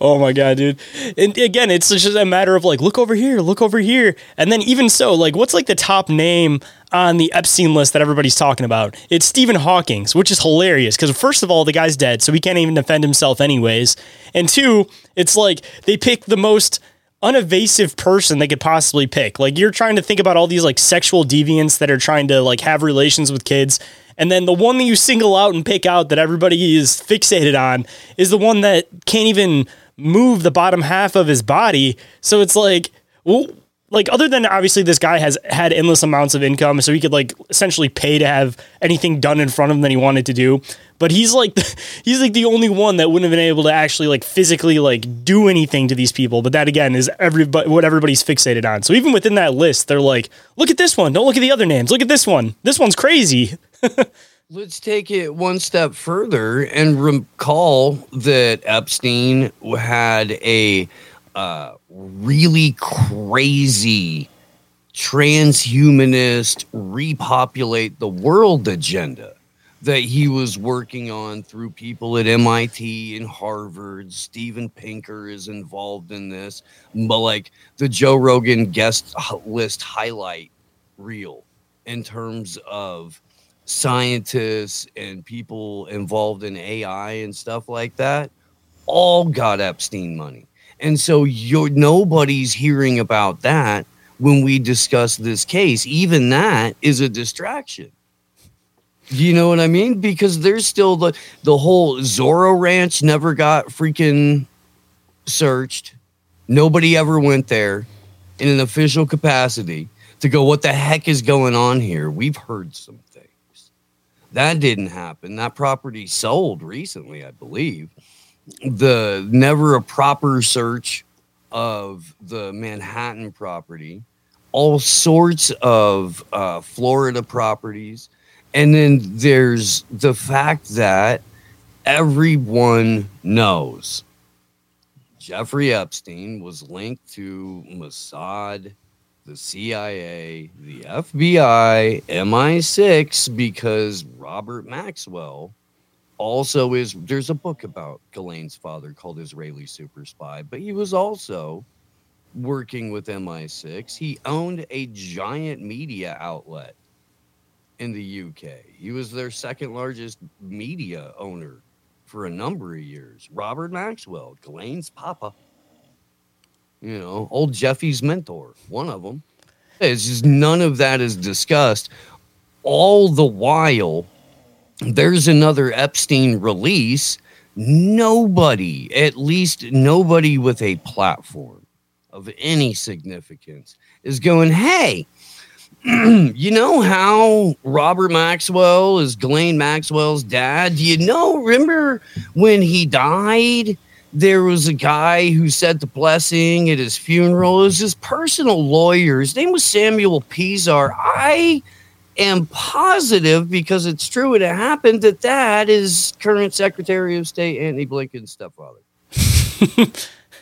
Oh my god, dude! And again, it's just a matter of like, look over here, look over here, and then even so, like, what's like the top name on the Epstein list that everybody's talking about? It's Stephen Hawking's, which is hilarious because first of all, the guy's dead, so he can't even defend himself anyways, and two, it's like they pick the most unevasive person they could possibly pick. Like you're trying to think about all these like sexual deviants that are trying to like have relations with kids. And then the one that you single out and pick out that everybody is fixated on is the one that can't even move the bottom half of his body. So it's like, well, like other than obviously this guy has had endless amounts of income, so he could like essentially pay to have anything done in front of him that he wanted to do. But he's like, he's like the only one that wouldn't have been able to actually like physically like do anything to these people. But that again is everybody what everybody's fixated on. So even within that list, they're like, look at this one. Don't look at the other names. Look at this one. This one's crazy. Let's take it one step further and recall that Epstein had a uh, really crazy transhumanist repopulate the world agenda. That he was working on through people at MIT and Harvard. Steven Pinker is involved in this, but like the Joe Rogan guest list highlight reel in terms of scientists and people involved in AI and stuff like that, all got Epstein money. And so you're nobody's hearing about that when we discuss this case. Even that is a distraction. You know what I mean? Because there's still the the whole Zorro Ranch never got freaking searched. Nobody ever went there in an official capacity to go, what the heck is going on here? We've heard some things. That didn't happen. That property sold recently, I believe. The never a proper search of the Manhattan property, all sorts of uh, Florida properties and then there's the fact that everyone knows Jeffrey Epstein was linked to Mossad, the CIA, the FBI, MI6, because Robert Maxwell also is. There's a book about Ghislaine's father called Israeli Super Spy, but he was also working with MI6. He owned a giant media outlet in the UK. He was their second largest media owner for a number of years. Robert Maxwell, Ghislaine's papa. You know, old Jeffy's mentor, one of them. It's just none of that is discussed. All the while, there's another Epstein release. Nobody, at least nobody with a platform of any significance, is going, hey, you know how Robert Maxwell is Ghislaine Maxwell's dad? Do you know? Remember when he died? There was a guy who said the blessing at his funeral. It was his personal lawyer. His name was Samuel Pisar. I am positive because it's true and it happened that that is current Secretary of State Antony Blinken's stepfather.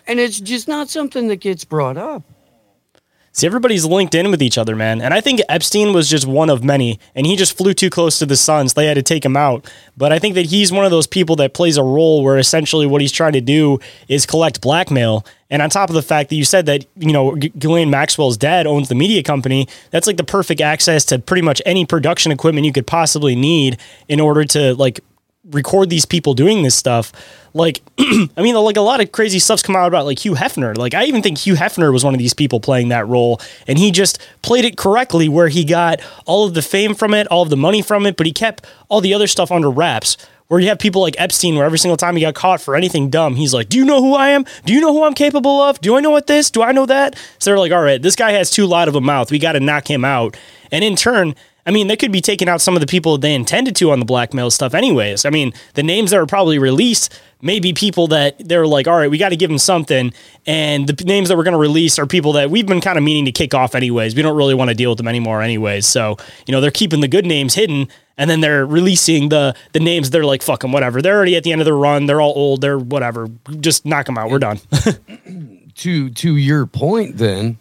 and it's just not something that gets brought up. See, everybody's linked in with each other, man. And I think Epstein was just one of many, and he just flew too close to the sun, so they had to take him out. But I think that he's one of those people that plays a role where essentially what he's trying to do is collect blackmail. And on top of the fact that you said that, you know, Ghislaine Maxwell's dad owns the media company, that's like the perfect access to pretty much any production equipment you could possibly need in order to like record these people doing this stuff. Like, I mean, like a lot of crazy stuff's come out about like Hugh Hefner. Like, I even think Hugh Hefner was one of these people playing that role, and he just played it correctly, where he got all of the fame from it, all of the money from it, but he kept all the other stuff under wraps. Where you have people like Epstein, where every single time he got caught for anything dumb, he's like, "Do you know who I am? Do you know who I'm capable of? Do I know what this? Do I know that?" So they're like, "All right, this guy has too loud of a mouth. We got to knock him out." And in turn, I mean, they could be taking out some of the people they intended to on the blackmail stuff, anyways. I mean, the names that are probably released may be people that they're like, all right, we got to give them something. And the names that we're going to release are people that we've been kind of meaning to kick off, anyways. We don't really want to deal with them anymore, anyways. So, you know, they're keeping the good names hidden and then they're releasing the the names. They're like, fuck them, whatever. They're already at the end of their run. They're all old. They're whatever. Just knock them out. We're done. to to your point, then,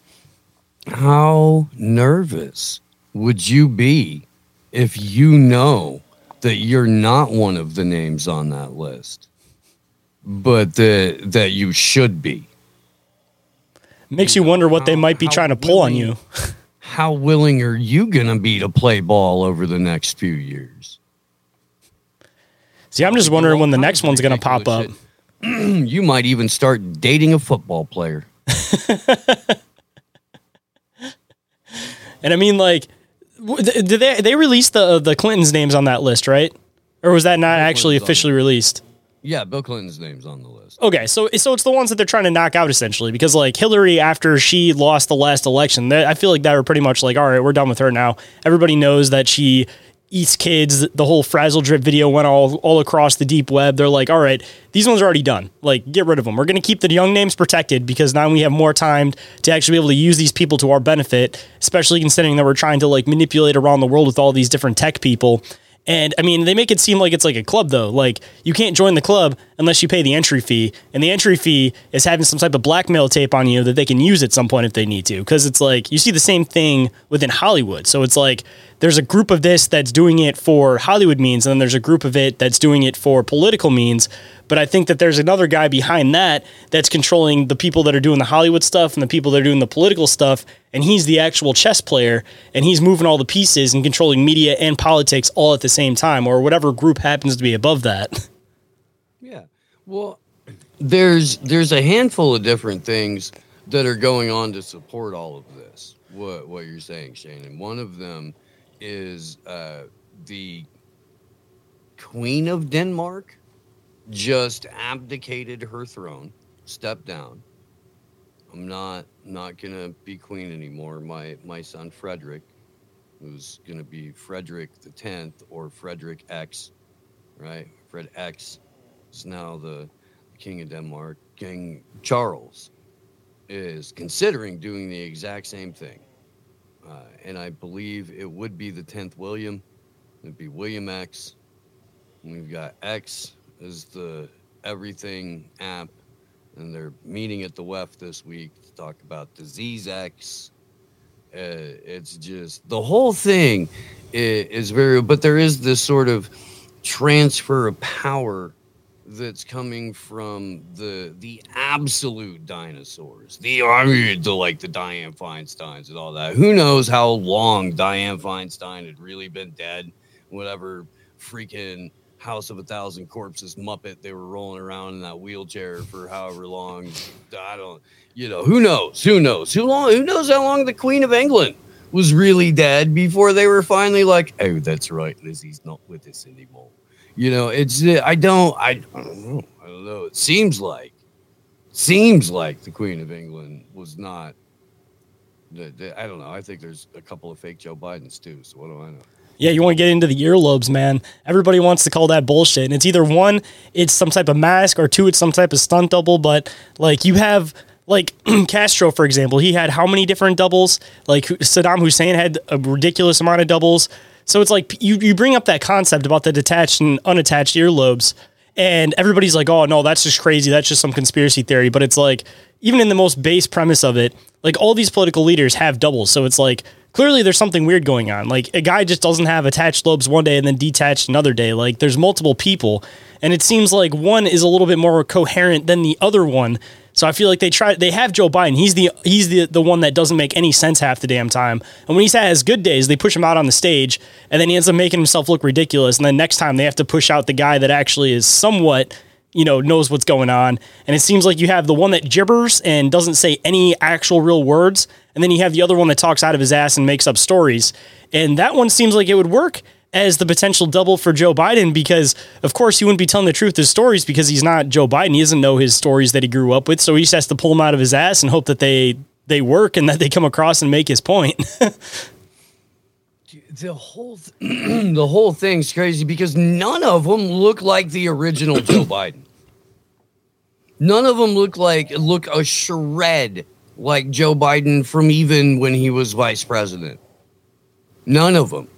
how nervous would you be if you know that you're not one of the names on that list, but that that you should be? Makes you wonder what they might be trying to pull on you. how willing are you going to be to play ball over the next few years? See, I'm just wondering when the next one's going to pop up. you might even start dating a football player. and I mean, like, did they they release the the Clintons' names on that list, right? Or was that not actually officially released? Yeah, Bill Clinton's name's on the list. Okay, so so it's the ones that they're trying to knock out essentially because like Hillary after she lost the last election, I feel like they were pretty much like, all right, we're done with her now. Everybody knows that she eats kids. The whole frazzle drip video went all all across the deep web. They're like, all right, these ones are already done. Like, get rid of them. We're going to keep the young names protected because now we have more time to actually be able to use these people to our benefit, especially considering that we're trying to like manipulate around the world with all these different tech people. And I mean, they make it seem like it's like a club though. Like you can't join the club unless you pay the entry fee, and the entry fee is having some type of blackmail tape on you that they can use at some point if they need to. Because it's like you see the same thing within Hollywood. So it's like there's a group of this that's doing it for Hollywood means, and then there's a group of it that's doing it for political means. But I think that there's another guy behind that that's controlling the people that are doing the Hollywood stuff and the people that are doing the political stuff. And he's the actual chess player and he's moving all the pieces and controlling media and politics all at the same time, or whatever group happens to be above that. Yeah. Well, there's there's a handful of different things that are going on to support all of this. What what you're saying, Shayn, and one of them is uh, the Queen of Denmark just abdicated her throne, stepped down. I'm not not gonna be queen anymore. My my son Frederick, who's gonna be Frederick the tenth or Frederick X, right? Fred X is now the king of Denmark. King Charles is considering doing the exact same thing, uh, and I believe it would be the tenth William. It'd be William X. And we've got X is the everything app, and they're meeting at the WEF this week to talk about disease X. Uh, it's just the whole thing is, is very, but there is this sort of transfer of power that's coming from the the absolute dinosaurs. The like the Diane Feinsteins and all that. Who knows how long Diane Feinstein had really been dead? Whatever freaking House of a Thousand Corpses Muppet they were rolling around in that wheelchair for however long. I don't, you know, who knows? Who knows? Who long? Who knows how long the Queen of England was really dead before they were finally like, oh, that's right, Lizzie's not with us anymore. You know, it's I don't I, I don't know I don't know. It seems like seems like the Queen of England was not. I don't know. I think there's a couple of fake Joe Bidens too. So what do I know? Yeah, you want to get into the earlobes, man. Everybody wants to call that bullshit. And it's either one, it's some type of mask, or two, it's some type of stunt double. But like you have like Castro, for example, he had how many different doubles? Like Saddam Hussein had a ridiculous amount of doubles. So it's like you, you bring up that concept about the detached and unattached earlobes, and everybody's like, oh, no, that's just crazy. That's just some conspiracy theory. But it's like, even in the most base premise of it, like all these political leaders have doubles. So it's like, clearly there's something weird going on. Like a guy just doesn't have attached lobes one day and then detached another day. Like there's multiple people, and it seems like one is a little bit more coherent than the other one. So I feel like they try they have Joe Biden. He's the he's the the one that doesn't make any sense half the damn time. And when he's had his good days, they push him out on the stage, and then he ends up making himself look ridiculous. And then next time they have to push out the guy that actually is somewhat you know knows what's going on. And it seems like you have the one that gibbers and doesn't say any actual real words, and then you have the other one that talks out of his ass and makes up stories. And that one seems like it would work as the potential double for Joe Biden because, of course, he wouldn't be telling the truth his stories because he's not Joe Biden. He doesn't know his stories that he grew up with, so he just has to pull them out of his ass and hope that they they work and that they come across and make his point. the whole th- the whole thing's crazy because none of them look like the original Joe Biden. None of them look like look a shred like Joe Biden from even when he was vice president. None of them.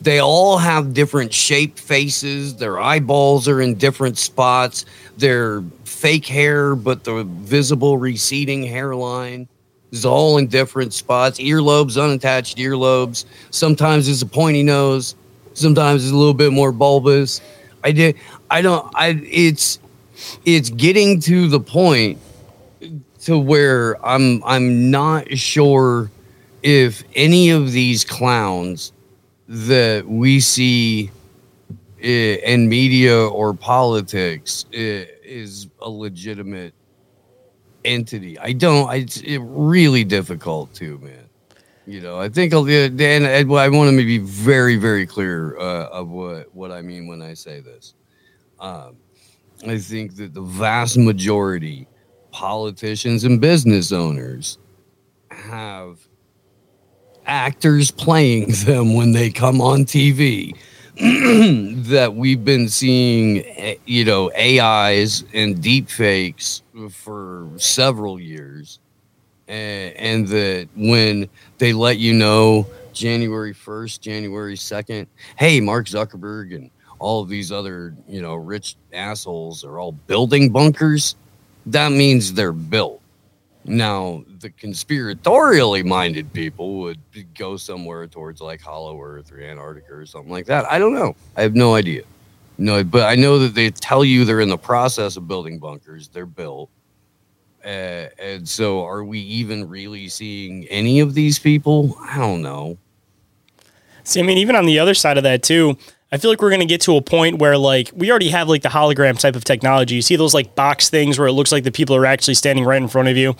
They all have different shaped faces. Their eyeballs are in different spots. Their fake hair, but the visible receding hairline is all in different spots. Earlobes, unattached earlobes. Sometimes it's a pointy nose. Sometimes it's a little bit more bulbous. I did. I don't. I. It's. It's getting to the point to where I'm. I'm not sure if any of these clowns that we see in media or politics is a legitimate entity. I don't. It's really difficult too, man. You know, I think and, and I want to be very, very clear uh, of what what I mean when I say this. Um, I think that the vast majority, politicians and business owners, have actors playing them when they come on TV. that we've been seeing, eh, you know, AIs and deep fakes for several years. And, and that when they let you know January 1st, January 2nd, hey, Mark Zuckerberg and all of these other, you know, rich assholes are all building bunkers, that means they're built. Now, the conspiratorially minded people would go somewhere towards like Hollow Earth or Antarctica or something like that. I don't know. I have no idea. No, but I know that they tell you they're in the process of building bunkers. They're built. Uh, and so, are we even really seeing any of these people? I don't know. See, I mean, even on the other side of that too, I feel like we're going to get to a point where like we already have like the hologram type of technology. You see those like box things where it looks like the people are actually standing right in front of you.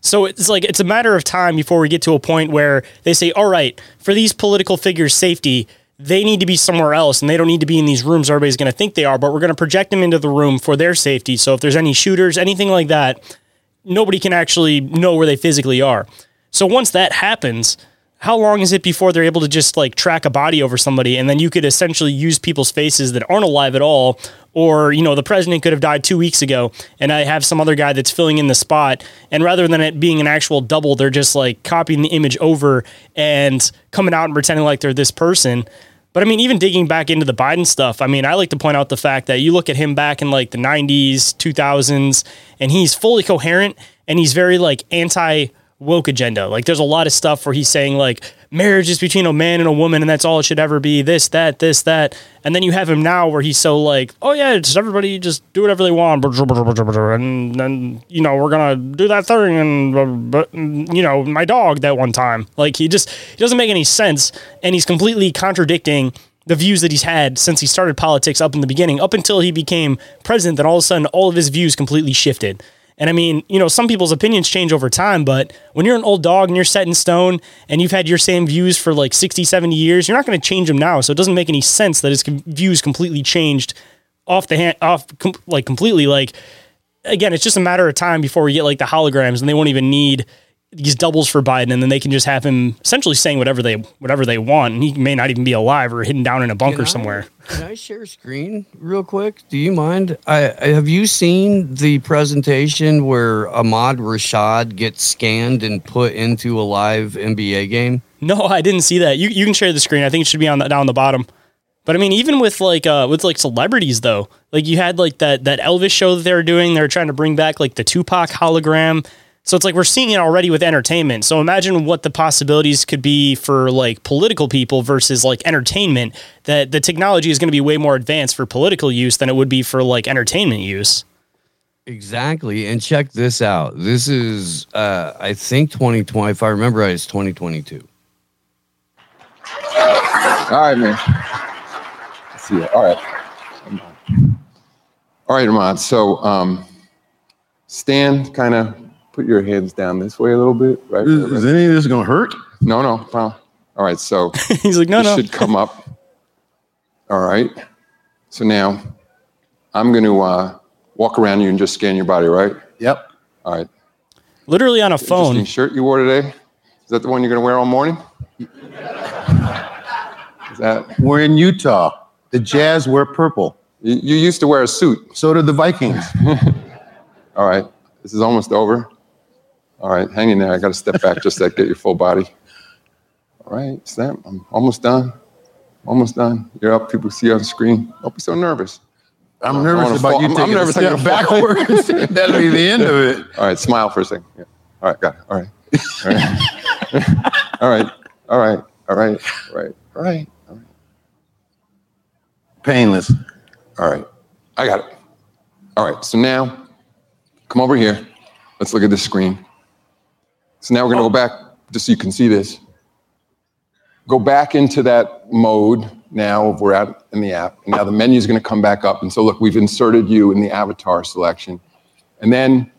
So it's like it's a matter of time before we get to a point where they say, "All right, for these political figures' safety, they need to be somewhere else and they don't need to be in these rooms everybody's going to think they are, but we're going to project them into the room for their safety. So if there's any shooters, anything like that, nobody can actually know where they physically are. So once that happens, how long is it before they're able to just like track a body over somebody and then you could essentially use people's faces that aren't alive at all? Or you know the president could have died 2 weeks ago and I have some other guy that's filling in the spot and rather than it being an actual double they're just like copying the image over and coming out and pretending like they're this person. But I mean, even digging back into the Biden stuff, I mean, I like to point out the fact that you look at him back in like the 90s, 2000s, and he's fully coherent and he's very like anti woke agenda. Like there's a lot of stuff where he's saying like marriage is between a man and a woman and that's all it should ever be. This, that, this, that. And then you have him now where he's so like, oh yeah, just everybody just do whatever they want. And then, you know, we're to do that thing. And, but, you know, my dog that one time, like he just, he doesn't make any sense. And he's completely contradicting the views that he's had since he started politics up in the beginning, up until he became president, then all of a sudden all of his views completely shifted. And I mean, you know, some people's opinions change over time, but when you're an old dog and you're set in stone and you've had your same views for like 60, 70 years, you're not going to change them now. So it doesn't make any sense that his views completely changed off the hand, off com- like completely. Like, again, it's just a matter of time before we get like the holograms and they won't even need these doubles for Biden, and then they can just have him essentially saying whatever they whatever they want, and he may not even be alive or hidden down in a bunker Can I- somewhere. Can I share screen real quick? Do you mind? I, I have you seen the presentation where Ahmad Rashad gets scanned and put into a live NBA game? No, I didn't see that. You you can share the screen. I think it should be on the, down the bottom. But I mean, even with like uh with like celebrities though, like you had like that that Elvis show that they were doing. They were trying to bring back like the Tupac hologram. So it's like we're seeing it already with entertainment. So imagine what the possibilities could be for like political people versus like entertainment. That the technology is going to be way more advanced for political use than it would be for like entertainment use. Exactly. And check this out. This is, uh, I think 2020. If I remember right, it's 2022. All right, man. Let's see. All right. All right, Ahmad. So um, stand, kind of put your hands down this way a little bit. Right. Is, is any of this gonna hurt? No, no. no. All right. So He's like, no, no. should come up. All right. So now I'm going to uh, walk around you and just scan your body, right? Yep. All right. Literally on a Interesting phone. shirt you wore today. Is that the one you're going to wear all morning? Is that We're in Utah. The Jazz wear purple. you, you used to wear a suit? So did the Vikings. All right. This is almost over. All right. Hang in there. I got to step back just to get your full body. All right. Snap. I'm almost done. Almost done. You're up. People see you on the screen. Don't be so nervous. I'm nervous about fall- you I'm- I'm nervous a step backwards. That'll be the end of it. All right. Smile for a second. Yeah. All right. Got it. All right. All right. All right. All right. All right. All right. All right. All right. Painless. All right. I got it. All right. So now, come over here. Let's look at this screen. So now we're going to go back, just so you can see this. Go back into that mode now of we're at in the app. And now the menu is going to come back up. And so look, we've inserted you in the avatar selection. And then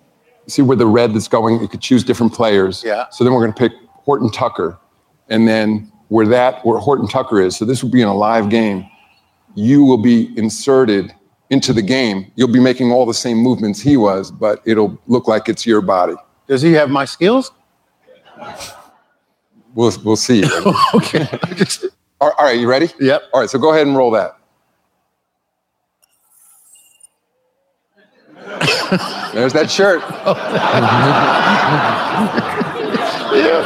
see where the red that's going, you could choose different players. Yeah. So then we're going to pick Horton Tucker. And then where that, where Horton Tucker is, so this will be in a live game you will be inserted into the game. You'll be making all the same movements he was, but it'll look like it's your body. Does he have my skills? We'll, we'll see. Okay. all right, you ready? Yep. All right, so go ahead and roll that. There's that shirt. Yeah.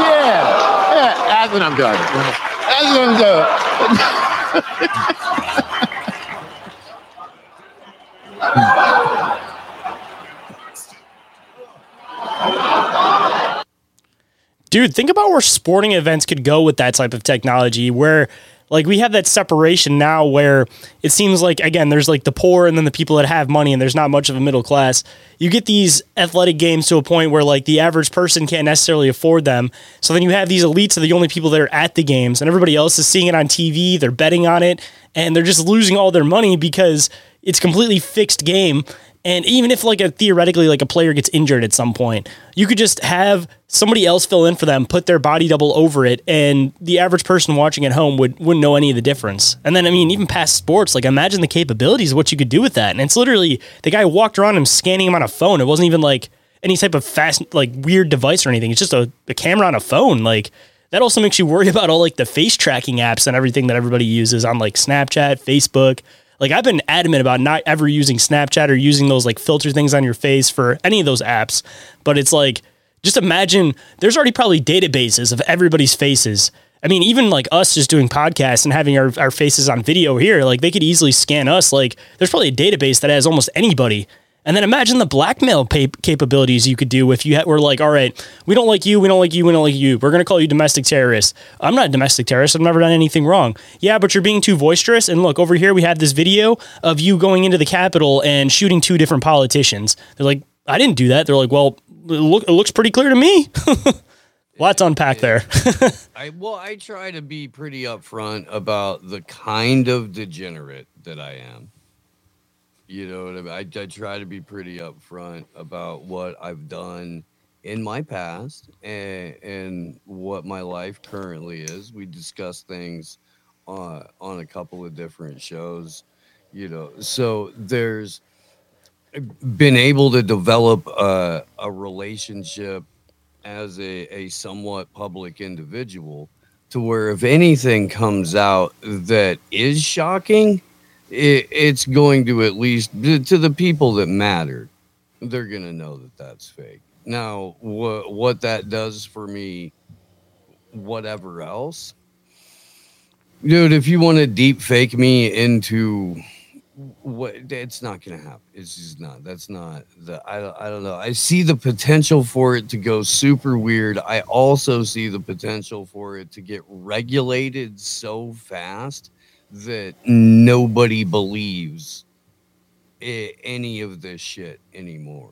Yeah. That's what I'm about. That's what I'm talking. Dude, think about where sporting events could go with that type of technology where like we have that separation now where it seems like again there's like the poor and then the people that have money and there's not much of a middle class. You get these athletic games to a point where like the average person can't necessarily afford them. So then you have these elites are the only people that are at the games and everybody else is seeing it on TV, they're betting on it and they're just losing all their money because it's completely fixed game and even if like a theoretically like a player gets injured at some point, you could just have somebody else fill in for them, put their body double over it, and the average person watching at home would wouldn't know any of the difference. And then I mean, even past sports, like imagine the capabilities of what you could do with that. And it's literally the guy walked around him scanning him on a phone. It wasn't even like any type of fast like weird device or anything. It's just a, a camera on a phone. Like that also makes you worry about all like the face tracking apps and everything that everybody uses on like Snapchat, Facebook. Like I've been adamant about not ever using Snapchat or using those like filter things on your face for any of those apps. But it's like just imagine there's already probably databases of everybody's faces. I mean, even like us just doing podcasts and having our, our faces on video here, like they could easily scan us. Like there's probably a database that has almost anybody. And then imagine the blackmail pa- capabilities you could do if you had, were like, all right, we don't like you, we don't like you, we don't like you. We're going to call you domestic terrorist. I'm not a domestic terrorist. I've never done anything wrong. Yeah, but you're being too boisterous. And look, over here, we have this video of you going into the Capitol and shooting two different politicians. They're like, I didn't do that. They're like, well, it, look, it looks pretty clear to me. Lots unpack there. I well, I try to be pretty upfront about the kind of degenerate that I am. You know what I mean? I, I try to be pretty upfront about what I've done in my past and, and what my life currently is. We discuss things on on a couple of different shows, you know. So there's been able to develop a, a relationship as a, a somewhat public individual to where if anything comes out that is shocking, it, it's going to at least to the people that matter, they're going to know that that's fake. Now, what that does for me, whatever else, dude, if you want to deep fake me into what it's not gonna happen. It's just not that's not the I, I don't know. I see the potential for it to go super weird. I also see the potential for it to get regulated so fast that nobody believes any of this shit anymore.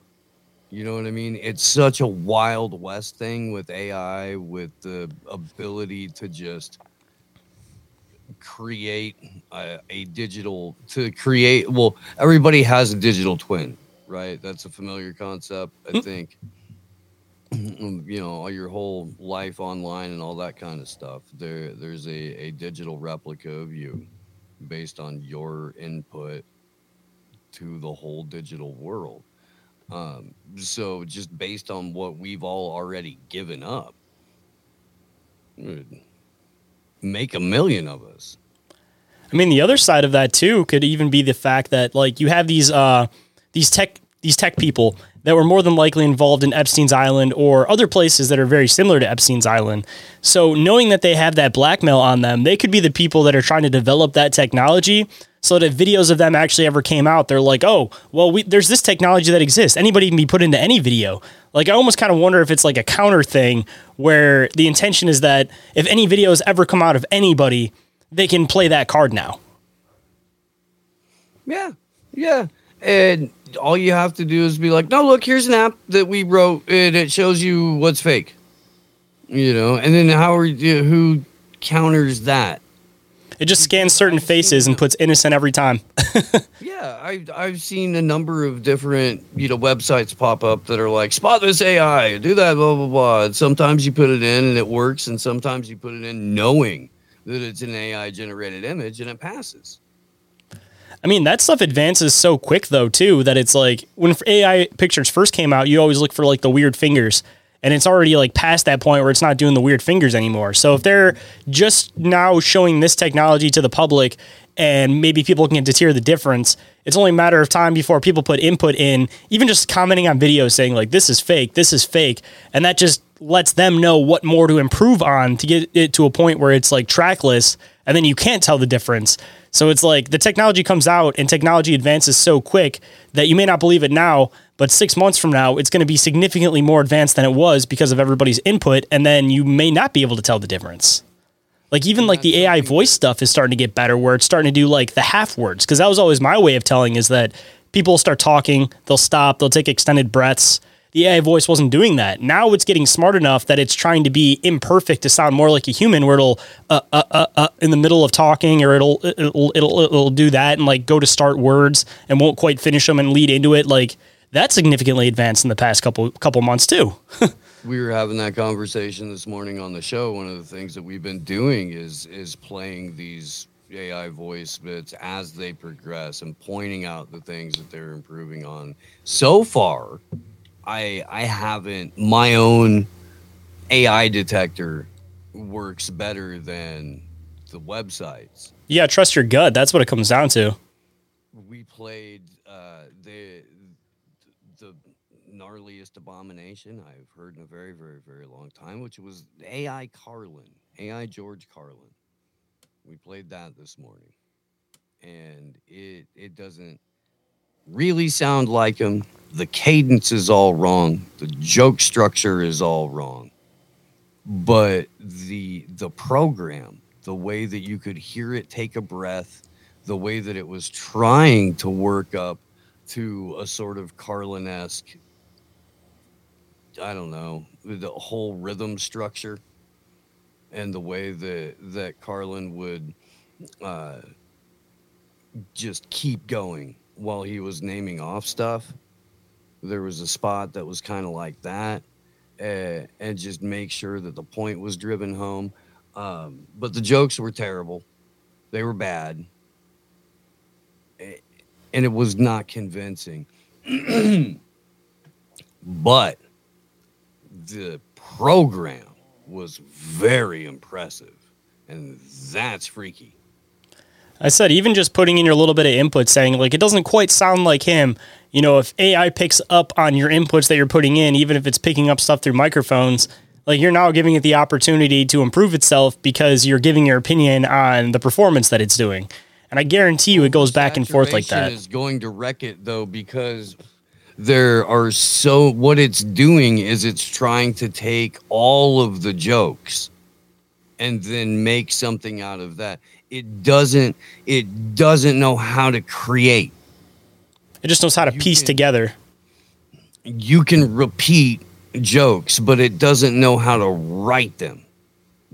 You know what i mean? It's such a wild west thing with ai with the ability to just create a, a digital to create well everybody has a digital twin right? That's a familiar concept i hmm. think you know all your whole life online and all that kind of stuff there there's a, a digital replica of you based on your input to the whole digital world. Um, so just based on what we've all already given up make a million of us. I mean, the other side of that too could even be the fact that like you have these uh, these tech these tech people that were more than likely involved in Epstein's Island or other places that are very similar to Epstein's Island. So knowing that they have that blackmail on them, they could be the people that are trying to develop that technology. So that if videos of them actually ever came out, they're like, oh, well, we, there's this technology that exists. Anybody can be put into any video. Like, I almost kind of wonder if it's like a counter thing where the intention is that if any videos ever come out of anybody, they can play that card now. Yeah, yeah. And all you have to do is be like, no, look, here's an app that we wrote, and it shows you what's fake. You know, and then how are you? Who counters that? It just scans certain faces and puts innocent every time. Yeah, I've I've seen a number of different you know websites pop up that are like spot this AI, do that, blah blah blah. And sometimes you put it in and it works, and sometimes you put it in knowing that it's an AI generated image and it passes. I mean, that stuff advances so quick though too that it's like when AI pictures first came out, you always look for like the weird fingers, and it's already like past that point where it's not doing the weird fingers anymore. So if they're just now showing this technology to the public, and maybe people can deter the difference, it's only a matter of time before people put input in, even just commenting on videos saying like this is fake, this is fake, and that just lets them know what more to improve on to get it to a point where it's like trackless and then you can't tell the difference. So it's like the technology comes out and technology advances so quick that you may not believe it now, but six months from now, it's going to be significantly more advanced than it was because of everybody's input. And then you may not be able to tell the difference. Like even like the AI voice stuff is starting to get better where it's starting to do like the half words. Cause that was always my way of telling is that people start talking, they'll stop, they'll take extended breaths. The AI voice wasn't doing that. Now it's getting smart enough that it's trying to be imperfect to sound more like a human, where it'll uh, uh, uh, uh, in the middle of talking, or it'll, it'll it'll it'll do that and like go to start words and won't quite finish them and lead into it. Like that's significantly advanced in the past couple couple months too. we were having that conversation this morning on the show. One of the things that we've been doing is is playing these AI voice bits as they progress and pointing out the things that they're improving on. So far, I I haven't my own AI detector works better than the websites. Yeah, trust your gut. That's what it comes down to. We played uh, the the gnarliest abomination I've heard in a very very very long time, which was AI Carlin, AI George Carlin. We played that this morning, and it it doesn't really sound like him the cadence is all wrong the joke structure is all wrong but the the program the way that you could hear it take a breath the way that it was trying to work up to a sort of carlin-esque i don't know the whole rhythm structure and the way that that carlin would uh, just keep going while he was naming off stuff there was a spot that was kind of like that uh, and just make sure that the point was driven home. Um, but the jokes were terrible. They were bad. And it was not convincing. But the program was very impressive and that's freaky. I said, even just putting in your little bit of input saying, like, it doesn't quite sound like him. You know, if AI picks up on your inputs that you're putting in, even if it's picking up stuff through microphones, like you're now giving it the opportunity to improve itself because you're giving your opinion on the performance that it's doing. And I guarantee you it goes back and forth like that. is going to wreck it though because there are so what it's doing is it's trying to take all of the jokes and then make something out of that it doesn't it doesn't know how to create it just knows how to piece can, together. You can repeat jokes but it doesn't know how to write them.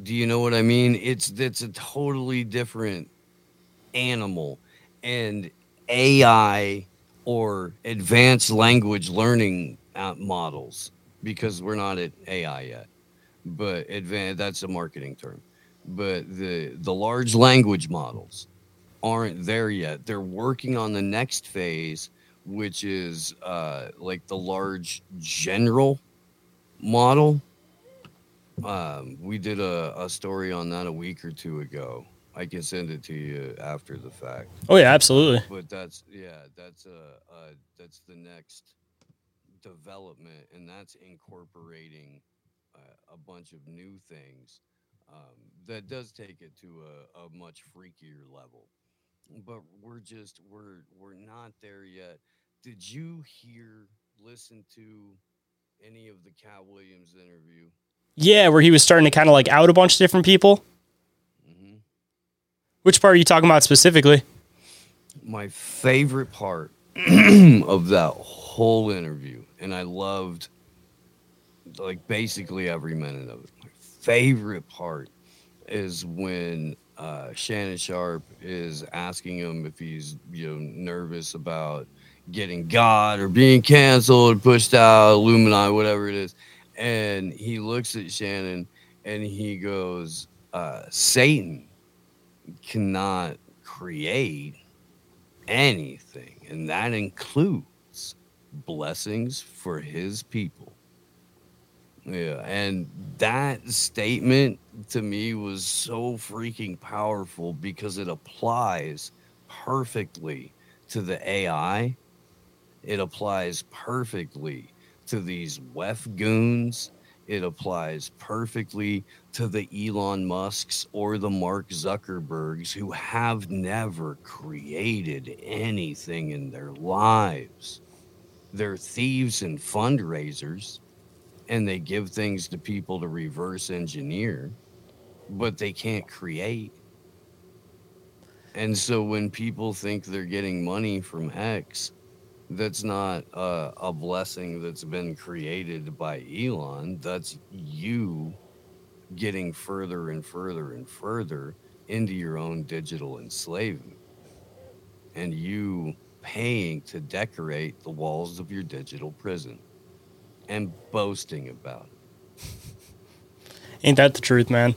Do you know what i mean? It's it's a totally different animal. And ai or advanced language learning uh, models because we're not at ai yet. But advanced that's a marketing term. But the the large language models aren't there yet. They're working on the next phase, which is uh, like the large general model. Um, we did a, a story on that a week or two ago. I can send it to you after the fact. Oh yeah, absolutely. But that's yeah, that's a, uh, that's the next development, and that's incorporating uh, a bunch of new things um, that does take it to a, a much freakier level. But we're just we're we're not there yet. Did you hear listen to any of the Katt Williams interview? Yeah, where he was starting to kind of like out a bunch of different people. Mm-hmm. Which part are you talking about specifically? My favorite part of that whole interview, and I loved like basically every minute of it My favorite part is when uh, Shannon Sharpe is asking him if he's you know nervous about getting God or being canceled, pushed out, Illuminati, whatever it is, and he looks at Shannon and he goes, uh, "Satan cannot create anything, and that includes blessings for his people." Yeah, and that statement to me was so freaking powerful because it applies perfectly to the AI. It applies perfectly to these WEF goons it applies perfectly to the Elon Musks or the Mark Zuckerbergs who have never created anything in their lives. They're thieves and fundraisers, and they give things to people to reverse engineer, but they can't create. And so when people think they're getting money from X, that's not a, a blessing that's been created by Elon. That's you getting further and further and further into your own digital enslavement. And you paying to decorate the walls of your digital prison and boasting about it. Ain't that the truth, man?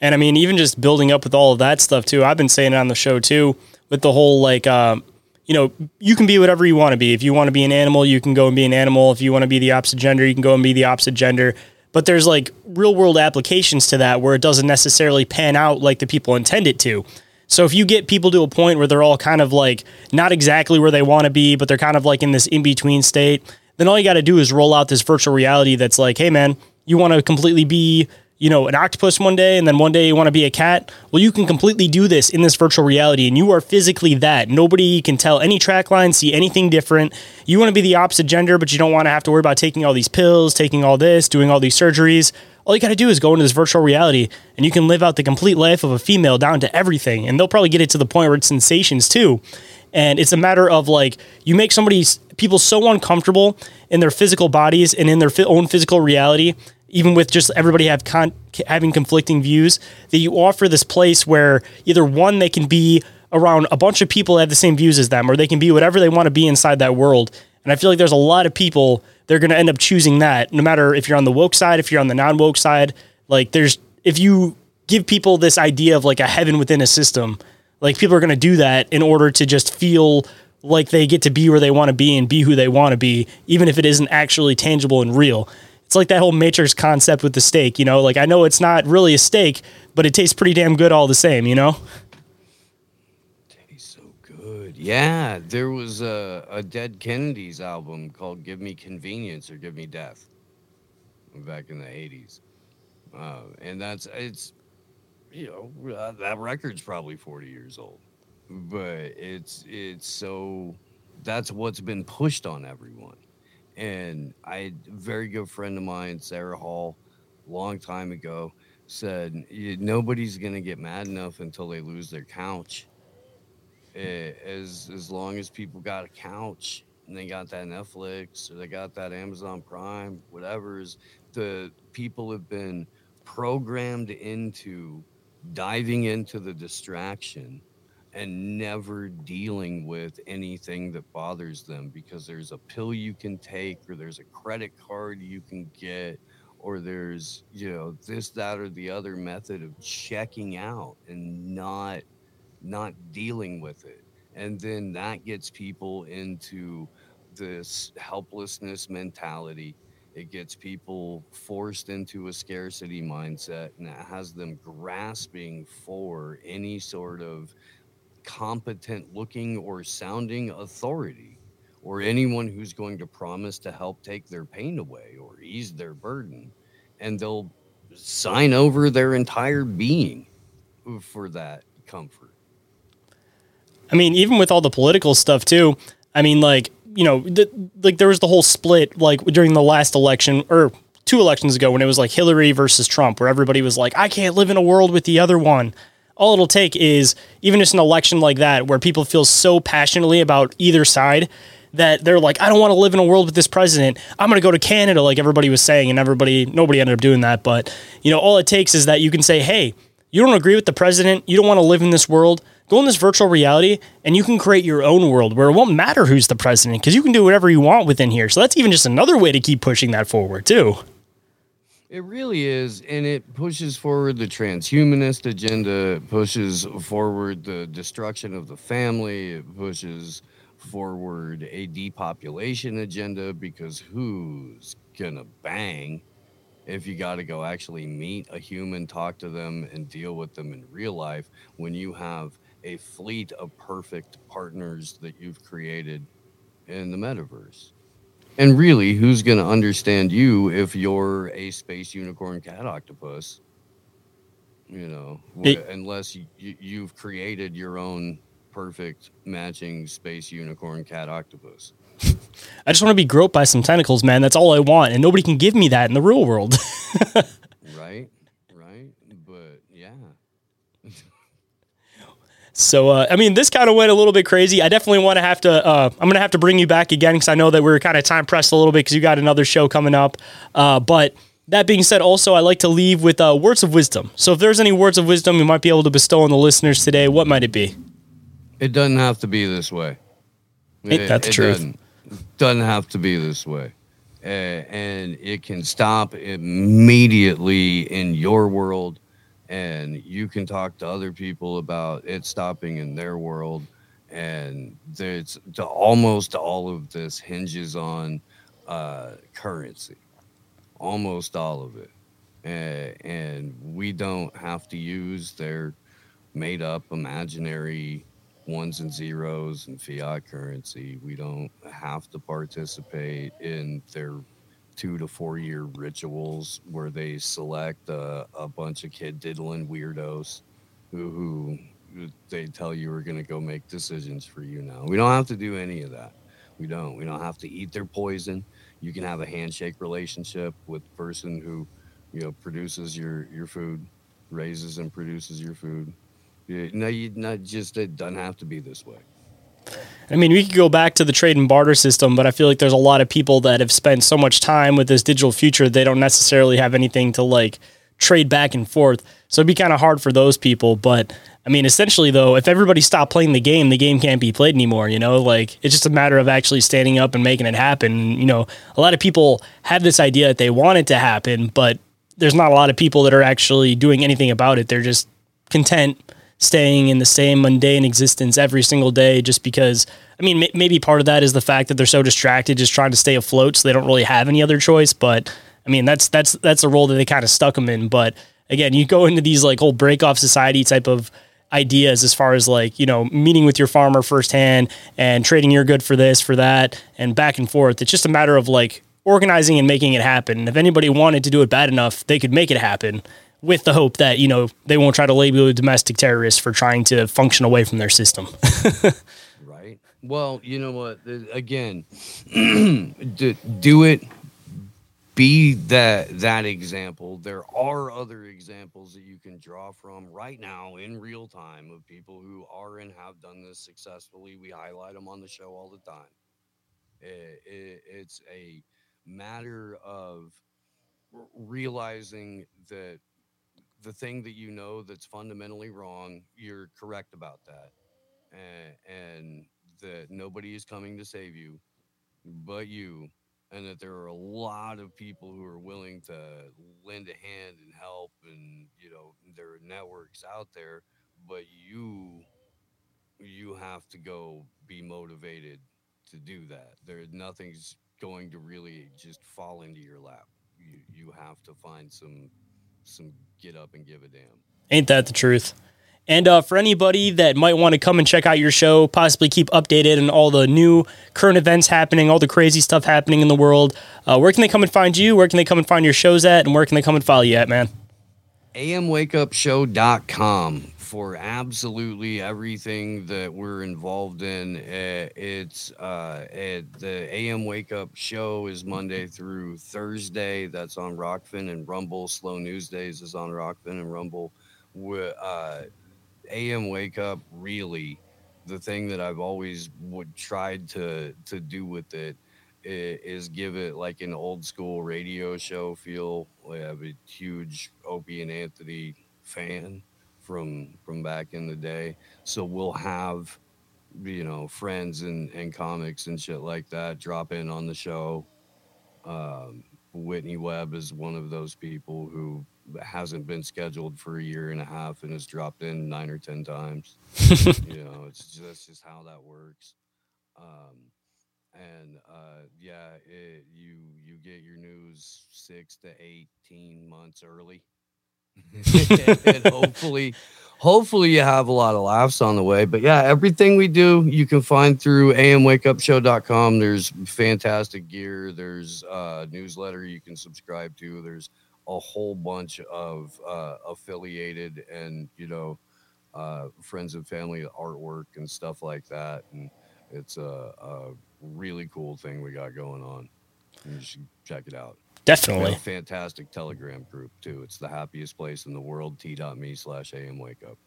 And I mean, even just building up with all of that stuff too. I've been saying it on the show too, with the whole like, um, you know, you can be whatever you want to be. If you want to be an animal, you can go and be an animal. If you want to be the opposite gender, you can go and be the opposite gender. But there's like real world applications to that where it doesn't necessarily pan out like the people intend it to. So if you get people to a point where they're all kind of like not exactly where they want to be, but they're kind of like in this in between state, then all you got to do is roll out this virtual reality that's like, hey man, you want to completely be you know, an octopus one day and then one day you want to be a cat. Well, you can completely do this in this virtual reality and you are physically that. Nobody can tell any track line, see anything different. You want to be the opposite gender, but you don't want to have to worry about taking all these pills, taking all this, doing all these surgeries. All you got to do is go into this virtual reality and you can live out the complete life of a female down to everything. And they'll probably get it to the point where it's sensations too. And it's a matter of like, you make somebody's people so uncomfortable in their physical bodies and in their own physical reality even with just everybody have con- having conflicting views, that you offer this place where either one they can be around a bunch of people that have the same views as them, or they can be whatever they want to be inside that world. And I feel like there's a lot of people they're going to end up choosing that, no matter if you're on the woke side, if you're on the non woke side. Like there's if you give people this idea of like a heaven within a system, like people are going to do that in order to just feel like they get to be where they want to be and be who they want to be, even if it isn't actually tangible and real it's like that whole Matrix concept with the steak, you know? Like I know it's not really a steak, but it tastes pretty damn good all the same, you know? Tastes so good. Yeah, there was a, a Dead Kennedys album called Give Me Convenience or Give Me Death back in the 80s. Uh, and that's, it's, you know, uh, that record's probably 40 years old, but it's, it's so, that's what's been pushed on everyone and I a very good friend of mine, Sarah Hall, long time ago, said nobody's gonna get mad enough until they lose their couch. Eh, as as long as people got a couch and they got that Netflix or they got that Amazon Prime, whatever is the people have been programmed into diving into the distraction and never dealing with anything that bothers them because there's a pill you can take or there's a credit card you can get or there's you know this that or the other method of checking out and not not dealing with it. And then that gets people into this helplessness mentality. It gets people forced into a scarcity mindset and it has them grasping for any sort of competent looking or sounding authority or anyone who's going to promise to help take their pain away or ease their burden. And they'll sign over their entire being for that comfort. I mean, even with all the political stuff too, I mean, like, you know, the, like there was the whole split, like during the last election or two elections ago when it was like Hillary versus Trump, where everybody was like, I can't live in a world with the other one all it'll take is even just an election like that where people feel so passionately about either side that they're like, I don't want to live in a world with this president. I'm going to go to Canada, like everybody was saying, and everybody, nobody ended up doing that. But, you know, all it takes is that you can say, hey, you don't agree with the president. You don't want to live in this world. Go in this virtual reality and you can create your own world where it won't matter who's the president because you can do whatever you want within here. So that's even just another way to keep pushing that forward, too. It really is, and it pushes forward the transhumanist agenda. It pushes forward the destruction of the family. It pushes forward a depopulation agenda because who's gonna bang if you got to go actually meet a human, talk to them, and deal with them in real life when you have a fleet of perfect partners that you've created in the metaverse? And really, who's going to understand you if you're a space unicorn cat octopus? You know, It- unless you, you, you've created your own perfect matching space unicorn cat octopus. I just want to be groped by some tentacles, man. That's all I want, and nobody can give me that in the real world. Right? Right? But yeah. So uh, I mean, this kind of went a little bit crazy. I definitely want to have to. Uh, I'm gonna have to bring you back again because I know that we are kind of time pressed a little bit because you got another show coming up. Uh, but that being said, also I like to leave with uh, words of wisdom. So if there's any words of wisdom you might be able to bestow on the listeners today, what might it be? It doesn't have to be this way. Ain't that the truth? Doesn't, doesn't have to be this way. Uh, and it can stop immediately in your world. And you can talk to other people about it stopping in their world. And the, almost all of this hinges on uh, currency. Almost all of it. And we don't have to use their made up imaginary ones and zeros and fiat currency. We don't have to participate in their two to four year rituals where they select a, a bunch of kid diddling weirdos who, who uh, they tell you are going to go make decisions for you now. We don't have to do any of that. We don't. We don't have to eat their poison. You can have a handshake relationship with the person who, you know, produces your your food, raises and produces your food. No, you not just it doesn't have to be this way. I mean, we could go back to the trade and barter system, but I feel like there's a lot of people that have spent so much time with this digital future, they don't necessarily have anything to like trade back and forth. So it'd be kind of hard for those people. But I mean, essentially, though, if everybody stopped playing the game, the game can't be played anymore. You know, like it's just a matter of actually standing up and making it happen. You know, a lot of people have this idea that they want it to happen, but there's not a lot of people that are actually doing anything about it. They're just content staying in the same mundane existence every single day just because I mean maybe part of that is the fact that they're so distracted just trying to stay afloat so they don't really have any other choice. But I mean that's that's that's a role that they kind of stuck them in. But again you go into these like whole break off society type of ideas as far as like you know meeting with your farmer firsthand and trading your good for this for that and back and forth. It's just a matter of like organizing and making it happen. And if anybody wanted to do it bad enough they could make it happen with the hope that you know they won't try to label you domestic terrorists for trying to function away from their system. right. Well, you know what? Again, do, do it. Be that that example. There are other examples that you can draw from right now in real time of people who are and have done this successfully. We highlight them on the show all the time. It, it, it's a matter of realizing that the thing that you know that's fundamentally wrong, you're correct about that. And, and that nobody is coming to save you but you. And that there are a lot of people who are willing to lend a hand and help, and you know, there are networks out there, but you you have to go be motivated to do that. There nothing's going to really just fall into your lap. You you have to find some some get up and give a damn. Ain't that the truth? And uh, for anybody that might want to come and check out your show, possibly keep updated on all the new current events happening, all the crazy stuff happening in the world, uh, where can they come and find you? Where can they come and find your shows at? And where can they come and follow you at, man? amwakeupshow.com for absolutely everything that we're involved in. Uh, it's uh, it, the AM Wake Up Show is Monday through Thursday. That's on Rokfin and Rumble. Slow News Days is on Rokfin and Rumble. Uh, AM Wake Up really the thing that I've always would tried to to do with it is give it like an old school radio show feel. I have a huge Opie and Anthony fan from from back in the day, so we'll have you know friends and and comics and shit like that drop in on the show. Um, Whitney Webb is one of those people who hasn't been scheduled for a year and a half and has dropped in nine or ten times. you know, it's just, that's just how that works. Um, and uh, yeah, it, you you get your news six to eighteen months early, and hopefully hopefully you have a lot of laughs on the way. But yeah everything we do you can find through amwakeupshow.com there's fantastic gear. There's a newsletter you can subscribe to. There's a whole bunch of uh, affiliated and you know uh, friends and family artwork and stuff like that. And it's a, a really cool thing we got going on. You should check it out Definitely. fantastic Telegram group too. It's the happiest place in the world. T.me slash AM wake up.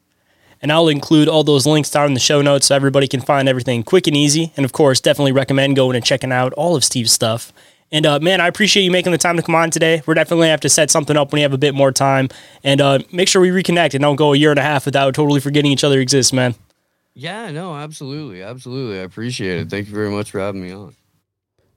And I'll include all those links down in the show notes so everybody can find everything quick and easy. And of course, definitely recommend going and checking out all of Steve's stuff. And uh, man, I appreciate you making the time to come on today. We're definitely have to set something up when you have a bit more time, and uh, make sure we reconnect and don't go a year and a half without totally forgetting each other exists, man. Yeah, no, absolutely, absolutely. I appreciate it. Thank you very much for having me on.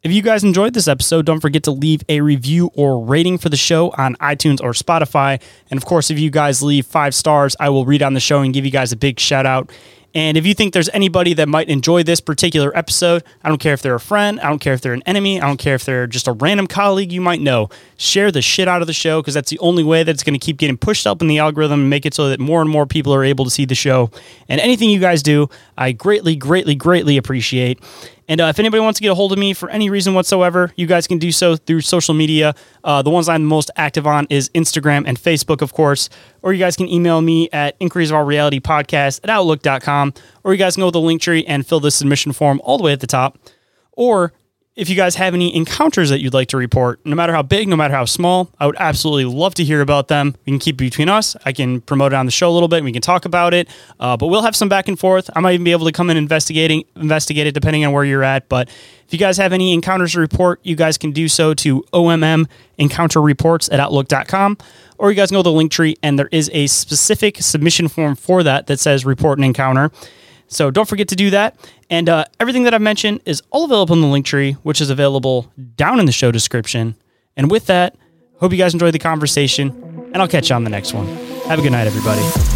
If you guys enjoyed this episode, don't forget to leave a review or rating for the show on iTunes or Spotify. And of course, if you guys leave five stars, I will read on the show and give you guys a big shout out. And if you think there's anybody that might enjoy this particular episode, I don't care if they're a friend, I don't care if they're an enemy, I don't care if they're just a random colleague you might know, share the shit out of the show because that's the only way that it's going to keep getting pushed up in the algorithm and make it so that more and more people are able to see the show. And anything you guys do, I greatly, greatly, greatly appreciate. And uh, if anybody wants to get a hold of me for any reason whatsoever, you guys can do so through social media. Uh, the ones I'm most active on is Instagram and Facebook, of course. Or you guys can email me at inquiries of our reality podcast at outlook.com. Or you guys can go to the link tree and fill the submission form all the way at the top. Or if you guys have any encounters that you'd like to report, no matter how big, no matter how small, I would absolutely love to hear about them. We can keep it between us. I can promote it on the show a little bit. And we can talk about it, uh, but we'll have some back and forth. I might even be able to come in investigating, investigate it depending on where you're at. But if you guys have any encounters to report, you guys can do so to OMM encounter reports at outlook.com, or you guys know the link tree and there is a specific submission form for that that says report an encounter. So don't forget to do that. And uh, everything that I've mentioned is all available in the link tree, which is available down in the show description. And with that, hope you guys enjoyed the conversation, and I'll catch you on the next one. Have a good night, everybody.